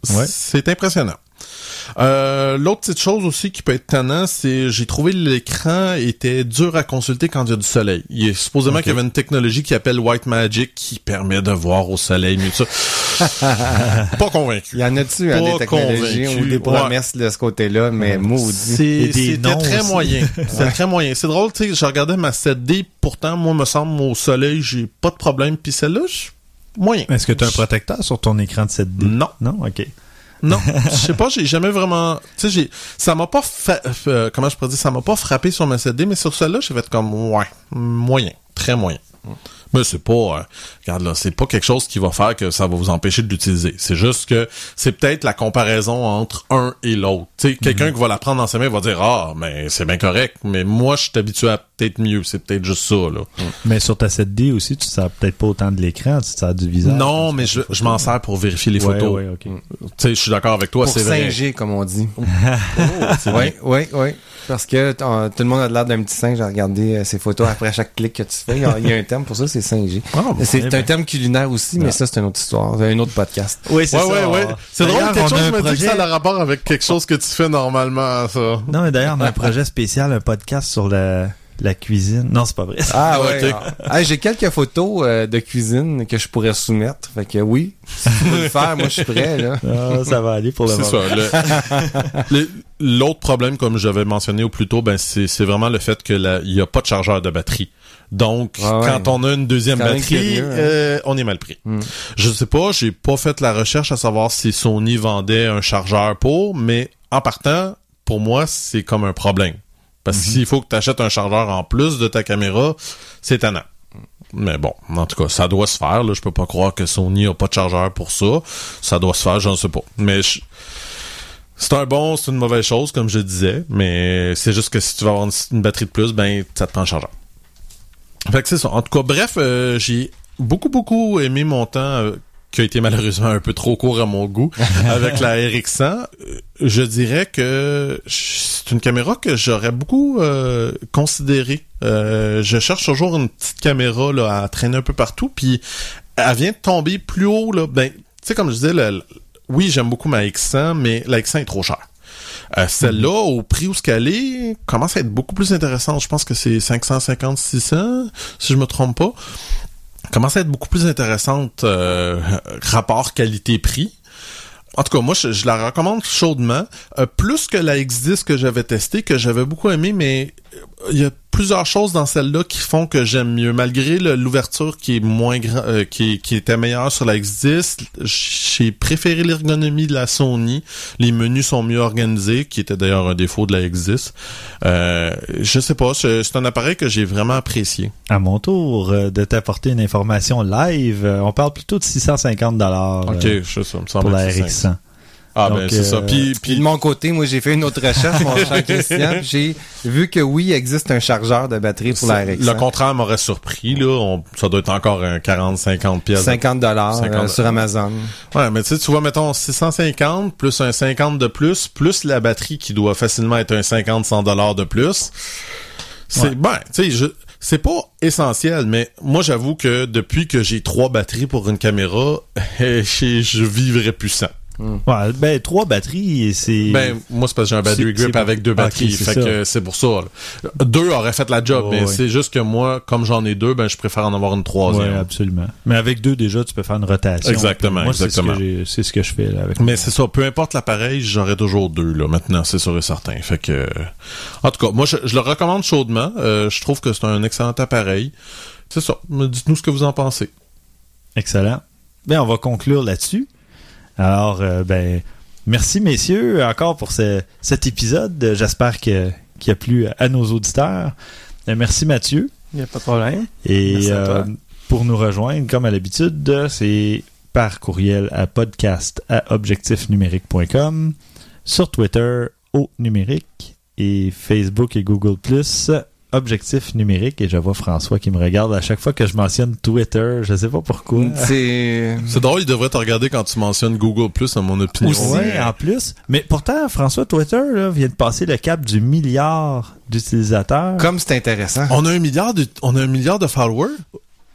Ouais. c'est impressionnant. Euh, L'autre petite chose aussi qui peut être tannant, c'est j'ai trouvé l'écran était dur à consulter quand il y a du soleil. Il est supposément qu'il y avait une technologie qui appelle White Magic qui permet de voir au soleil mieux ça. Pas convaincu. Il y en a-tu hein, Pas des technologies convaincu. ou des promesses de ce côté-là, mais maudit. C'était très aussi. moyen. C'était très moyen. C'est drôle, tu sais, je regardais ma 7D, pourtant, moi, me semble, au soleil, j'ai pas de problème, puis celle-là, je- moyen. Est-ce que tu as un protecteur sur ton écran de 7D? Non. Non? OK. Non, je sais pas, j'ai jamais vraiment, tu sais, j'ai, ça m'a pas fa- euh, comment je pourrais dire, ça m'a pas frappé sur ma 7D, mais sur celle-là, j'ai fait comme, ouais, moyen, très moyen. Mais c'est pas, euh, regarde là, c'est pas quelque chose qui va faire que ça va vous empêcher de l'utiliser. C'est juste que c'est peut-être la comparaison entre un et l'autre. Tu sais, quelqu'un qui va la prendre dans ses mains va dire ah, mais c'est bien correct. Mais moi, je suis habitué à peut-être mieux. C'est peut-être juste ça là. Mais sur ta 7D aussi, tu sers peut-être pas autant de l'écran, tu sers du visage. non, mais je, je m'en sers pour vérifier les Ouais, photos. ouais, ok. Tu sais, je suis d'accord avec toi, c'est vrai. 5G, comme on dit. Oh, Oui, oui, oui. Parce que euh, tout le monde a l'air d'un petit singe à regarder euh, ses photos après chaque clic que tu fais. Il y a, il y a un terme pour ça, c'est 5G. Ah, bon. c'est un terme culinaire aussi, mais ça, c'est une autre histoire. C'est un autre podcast. Oui, c'est Ouais, ça. ouais, ouais. C'est drôle, quelque chose me dit que ça a le rapport avec quelque chose que tu fais normalement, ça. Non, mais d'ailleurs, on a un projet spécial, un podcast sur la, la cuisine. Non, c'est pas vrai. Ah ouais, ouais. ok. ah. Hey, J'ai quelques photos euh, de cuisine que je pourrais soumettre. Fait que oui, si tu veux le faire, moi je suis prêt. Là. Ah, ça va aller pour le C'est moment. ça. le- <laughs> le- L'autre problème, comme j'avais mentionné au plus tôt, ben c'est c'est vraiment le fait que il y a pas de chargeur de batterie. Donc, Ah ouais. quand on a une deuxième C'est batterie, hein. euh, on est mal pris. Hmm. Je sais pas, j'ai pas fait la recherche à savoir si Sony vendait un chargeur pour, mais en partant, pour moi, c'est comme un problème. Parce que s'il faut que tu achètes un chargeur en plus de ta caméra, c'est tannant. Mais bon, en tout cas, ça doit se faire. Là. Je peux pas croire que Sony a pas de chargeur pour ça. Ça doit se faire, je ne sais pas. Mais je- c'est un bon, c'est une mauvaise chose, comme je disais. Mais c'est juste que si tu vas avoir une, une batterie de plus, ben ça te prend un chargeur. Fait que c'est ça. En tout cas, bref, euh, j'ai beaucoup, beaucoup aimé mon temps euh, qui a été malheureusement un peu trop court à mon goût <laughs> avec la RX100. Euh, Je dirais que c'est une caméra que j'aurais beaucoup euh, considéré. Euh, je cherche toujours une petite caméra là, à traîner un peu partout, puis elle vient de tomber plus haut. Là. Ben, tu sais, comme je disais, le- oui, j'aime beaucoup ma X100, mais la X100 est trop chère. Euh, Celle-là, au prix où ce qu'elle est, commence à être beaucoup plus intéressante. Je pense que c'est 550-600, si je me trompe pas. Commence à être beaucoup plus intéressante euh, rapport qualité-prix. En tout cas, moi, je, la recommande chaudement. Euh, plus que la X10 que j'avais testée, que j'avais beaucoup aimé, mais euh, il y a plusieurs choses dans celle-là qui font que j'aime mieux. Malgré l'ouverture qui est moins grand, euh, qui, qui était meilleure sur la X10, j'ai préféré l'ergonomie de la Sony. Les menus sont mieux organisés, qui était d'ailleurs un défaut de la X10. Euh, je sais pas, c'est un appareil que j'ai vraiment apprécié. À mon tour euh, de t'apporter une information live, on parle plutôt de 650 dollars Ok, je, ça me semble pour la que c'est RX100. Ah Donc, ben c'est ça. euh, Puis, Puis puis de mon côté, moi j'ai fait une autre recherche, mon cher <laughs> Christian. J'ai vu que oui, il existe un chargeur de batterie pour la RX. Le contraire m'aurait surpris, là. On- ça doit être encore un 40-50 pièces. 50 dollars 50 sur Amazon. Ouais, mais tu sais, tu vois, mettons, 650 plus un 50 de plus, plus la batterie qui doit facilement être un 50-100 dollars de plus. C'est, Ouais. ben, tu sais, je, c'est pas essentiel, mais moi, j'avoue que depuis que j'ai trois batteries pour une caméra, je, <laughs> je vivrais plus Ouais, ben, trois batteries, c'est... Ben, moi, c'est parce que j'ai un battery grip avec deux batteries. c'est fait ça. que c'est pour ça. là. Deux auraient fait la job, Oh, mais c'est juste que moi, comme j'en ai deux, ben, je préfère en avoir une troisième. absolument. Mais avec deux, déjà, tu peux faire une rotation. Exactement, Moi, c'est ce exactement. c'est ce que je fais là, avec Mais c'est ça, peu importe l'appareil, j'aurais toujours deux là maintenant, c'est sûr et certain. Fait que, en tout cas, moi je, je le recommande chaudement. Euh, je trouve que c'est un excellent appareil. C'est ça. Dites-nous ce que vous en pensez. Excellent. Ben, on va conclure là-dessus. Alors, euh, ben, merci messieurs encore pour ce- cet épisode. J'espère qu'il a plu à nos auditeurs. Euh, merci Mathieu. Il n'y a pas de problème. Et Merci à euh, toi. pour nous rejoindre, comme à l'habitude, c'est par courriel à podcast à objectifnumérique.com, sur Twitter au numérique et Facebook et Google Plus Objectif numérique et je vois François qui me regarde à chaque fois que je mentionne Twitter, je sais pas pourquoi. C'est C'est drôle, il devrait te regarder quand tu mentionnes Google Plus, à mon opinion. Aussi, en plus. Mais pourtant, François Twitter là, vient de passer le cap du milliard d'utilisateurs. comme c'est intéressant. On a un milliard de, on a un milliard de followers?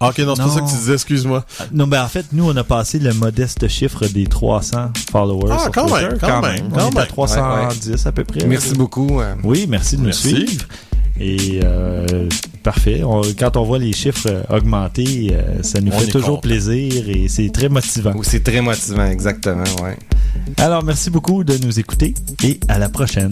Ah, ok, non, c'est pas ça que tu disais, excuse-moi. Non, ben en fait, nous, on a passé le modeste chiffre des 300 followers. Ah, sur quand Twitter. même, quand même, On quand est à même. 310 à peu près. Merci beaucoup. euh, Oui, merci de nous Merci. suivre. Et euh, parfait. On- quand on voit les chiffres euh, augmenter, euh, ça nous On fait toujours plaisir et c'est très motivant. C'est très motivant, exactement, ouais. Alors, merci beaucoup de nous écouter et à la prochaine.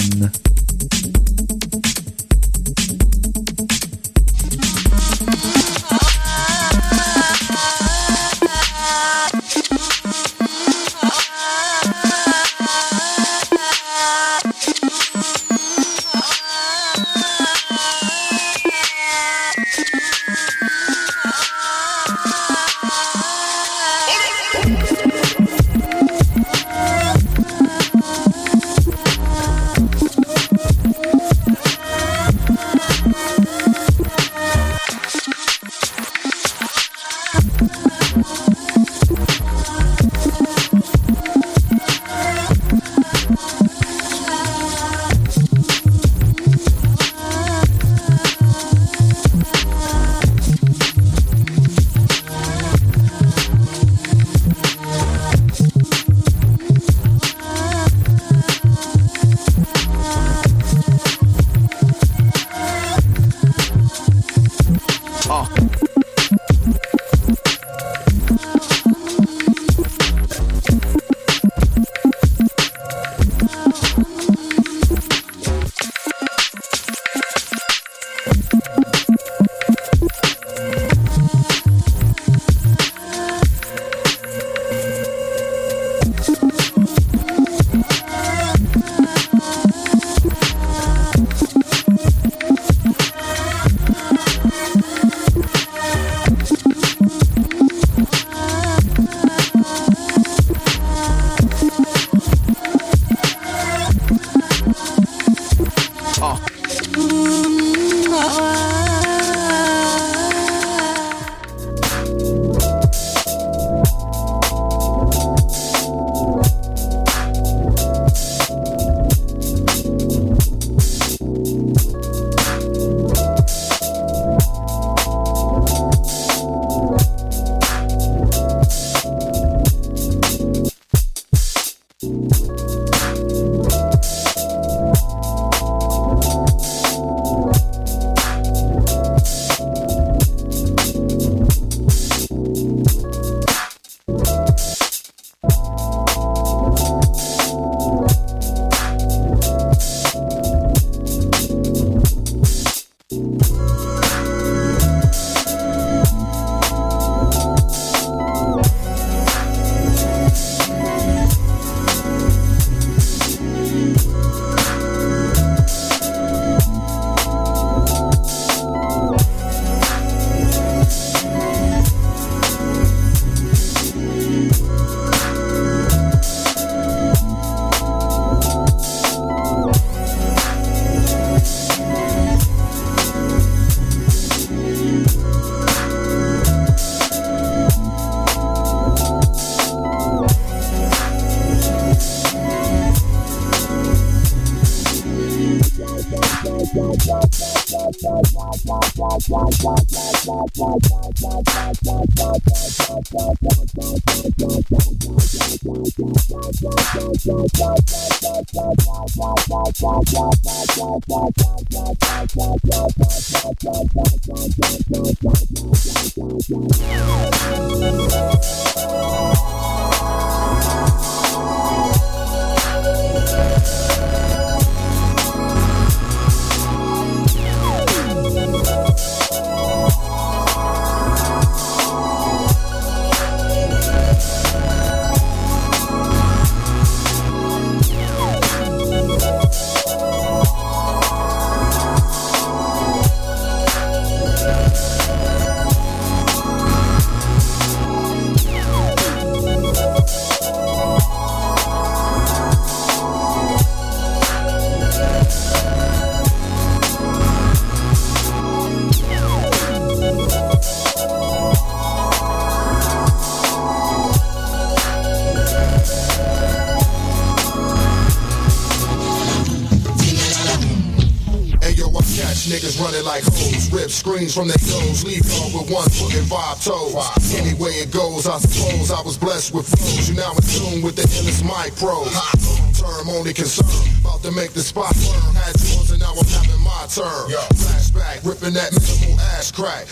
From their nose, leave y'all with one foot and five toes. Any it goes, I suppose I was blessed with flows. You now in tune with the illest mic pros. Term only concern, about to make the spot burn. Had yours and now I'm having my turn. Flashback, ripping that minimal ass crack.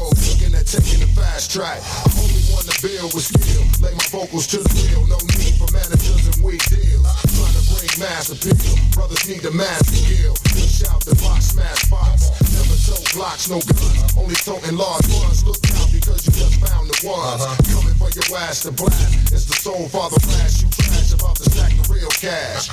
Road, looking at taking the fast track. I'm only one to build with skill, lay my vocals to the wheel. No need for managers and weak deals. Trying to bring mass appeal, brothers need the mass skill. Push out the box, smash box. Never tote blocks, no guns. Only toting large ones. Look out because you just found the ones. Uh-huh. Coming for your ass to blast. It's the soul father flash. You trash about to stack the real cash.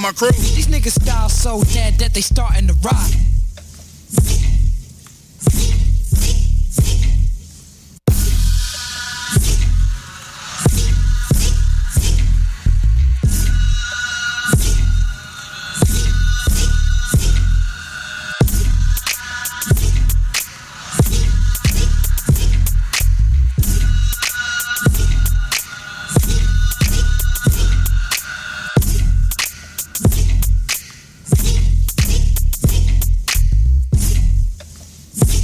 My crew. These niggas style so dead that they starting to rot.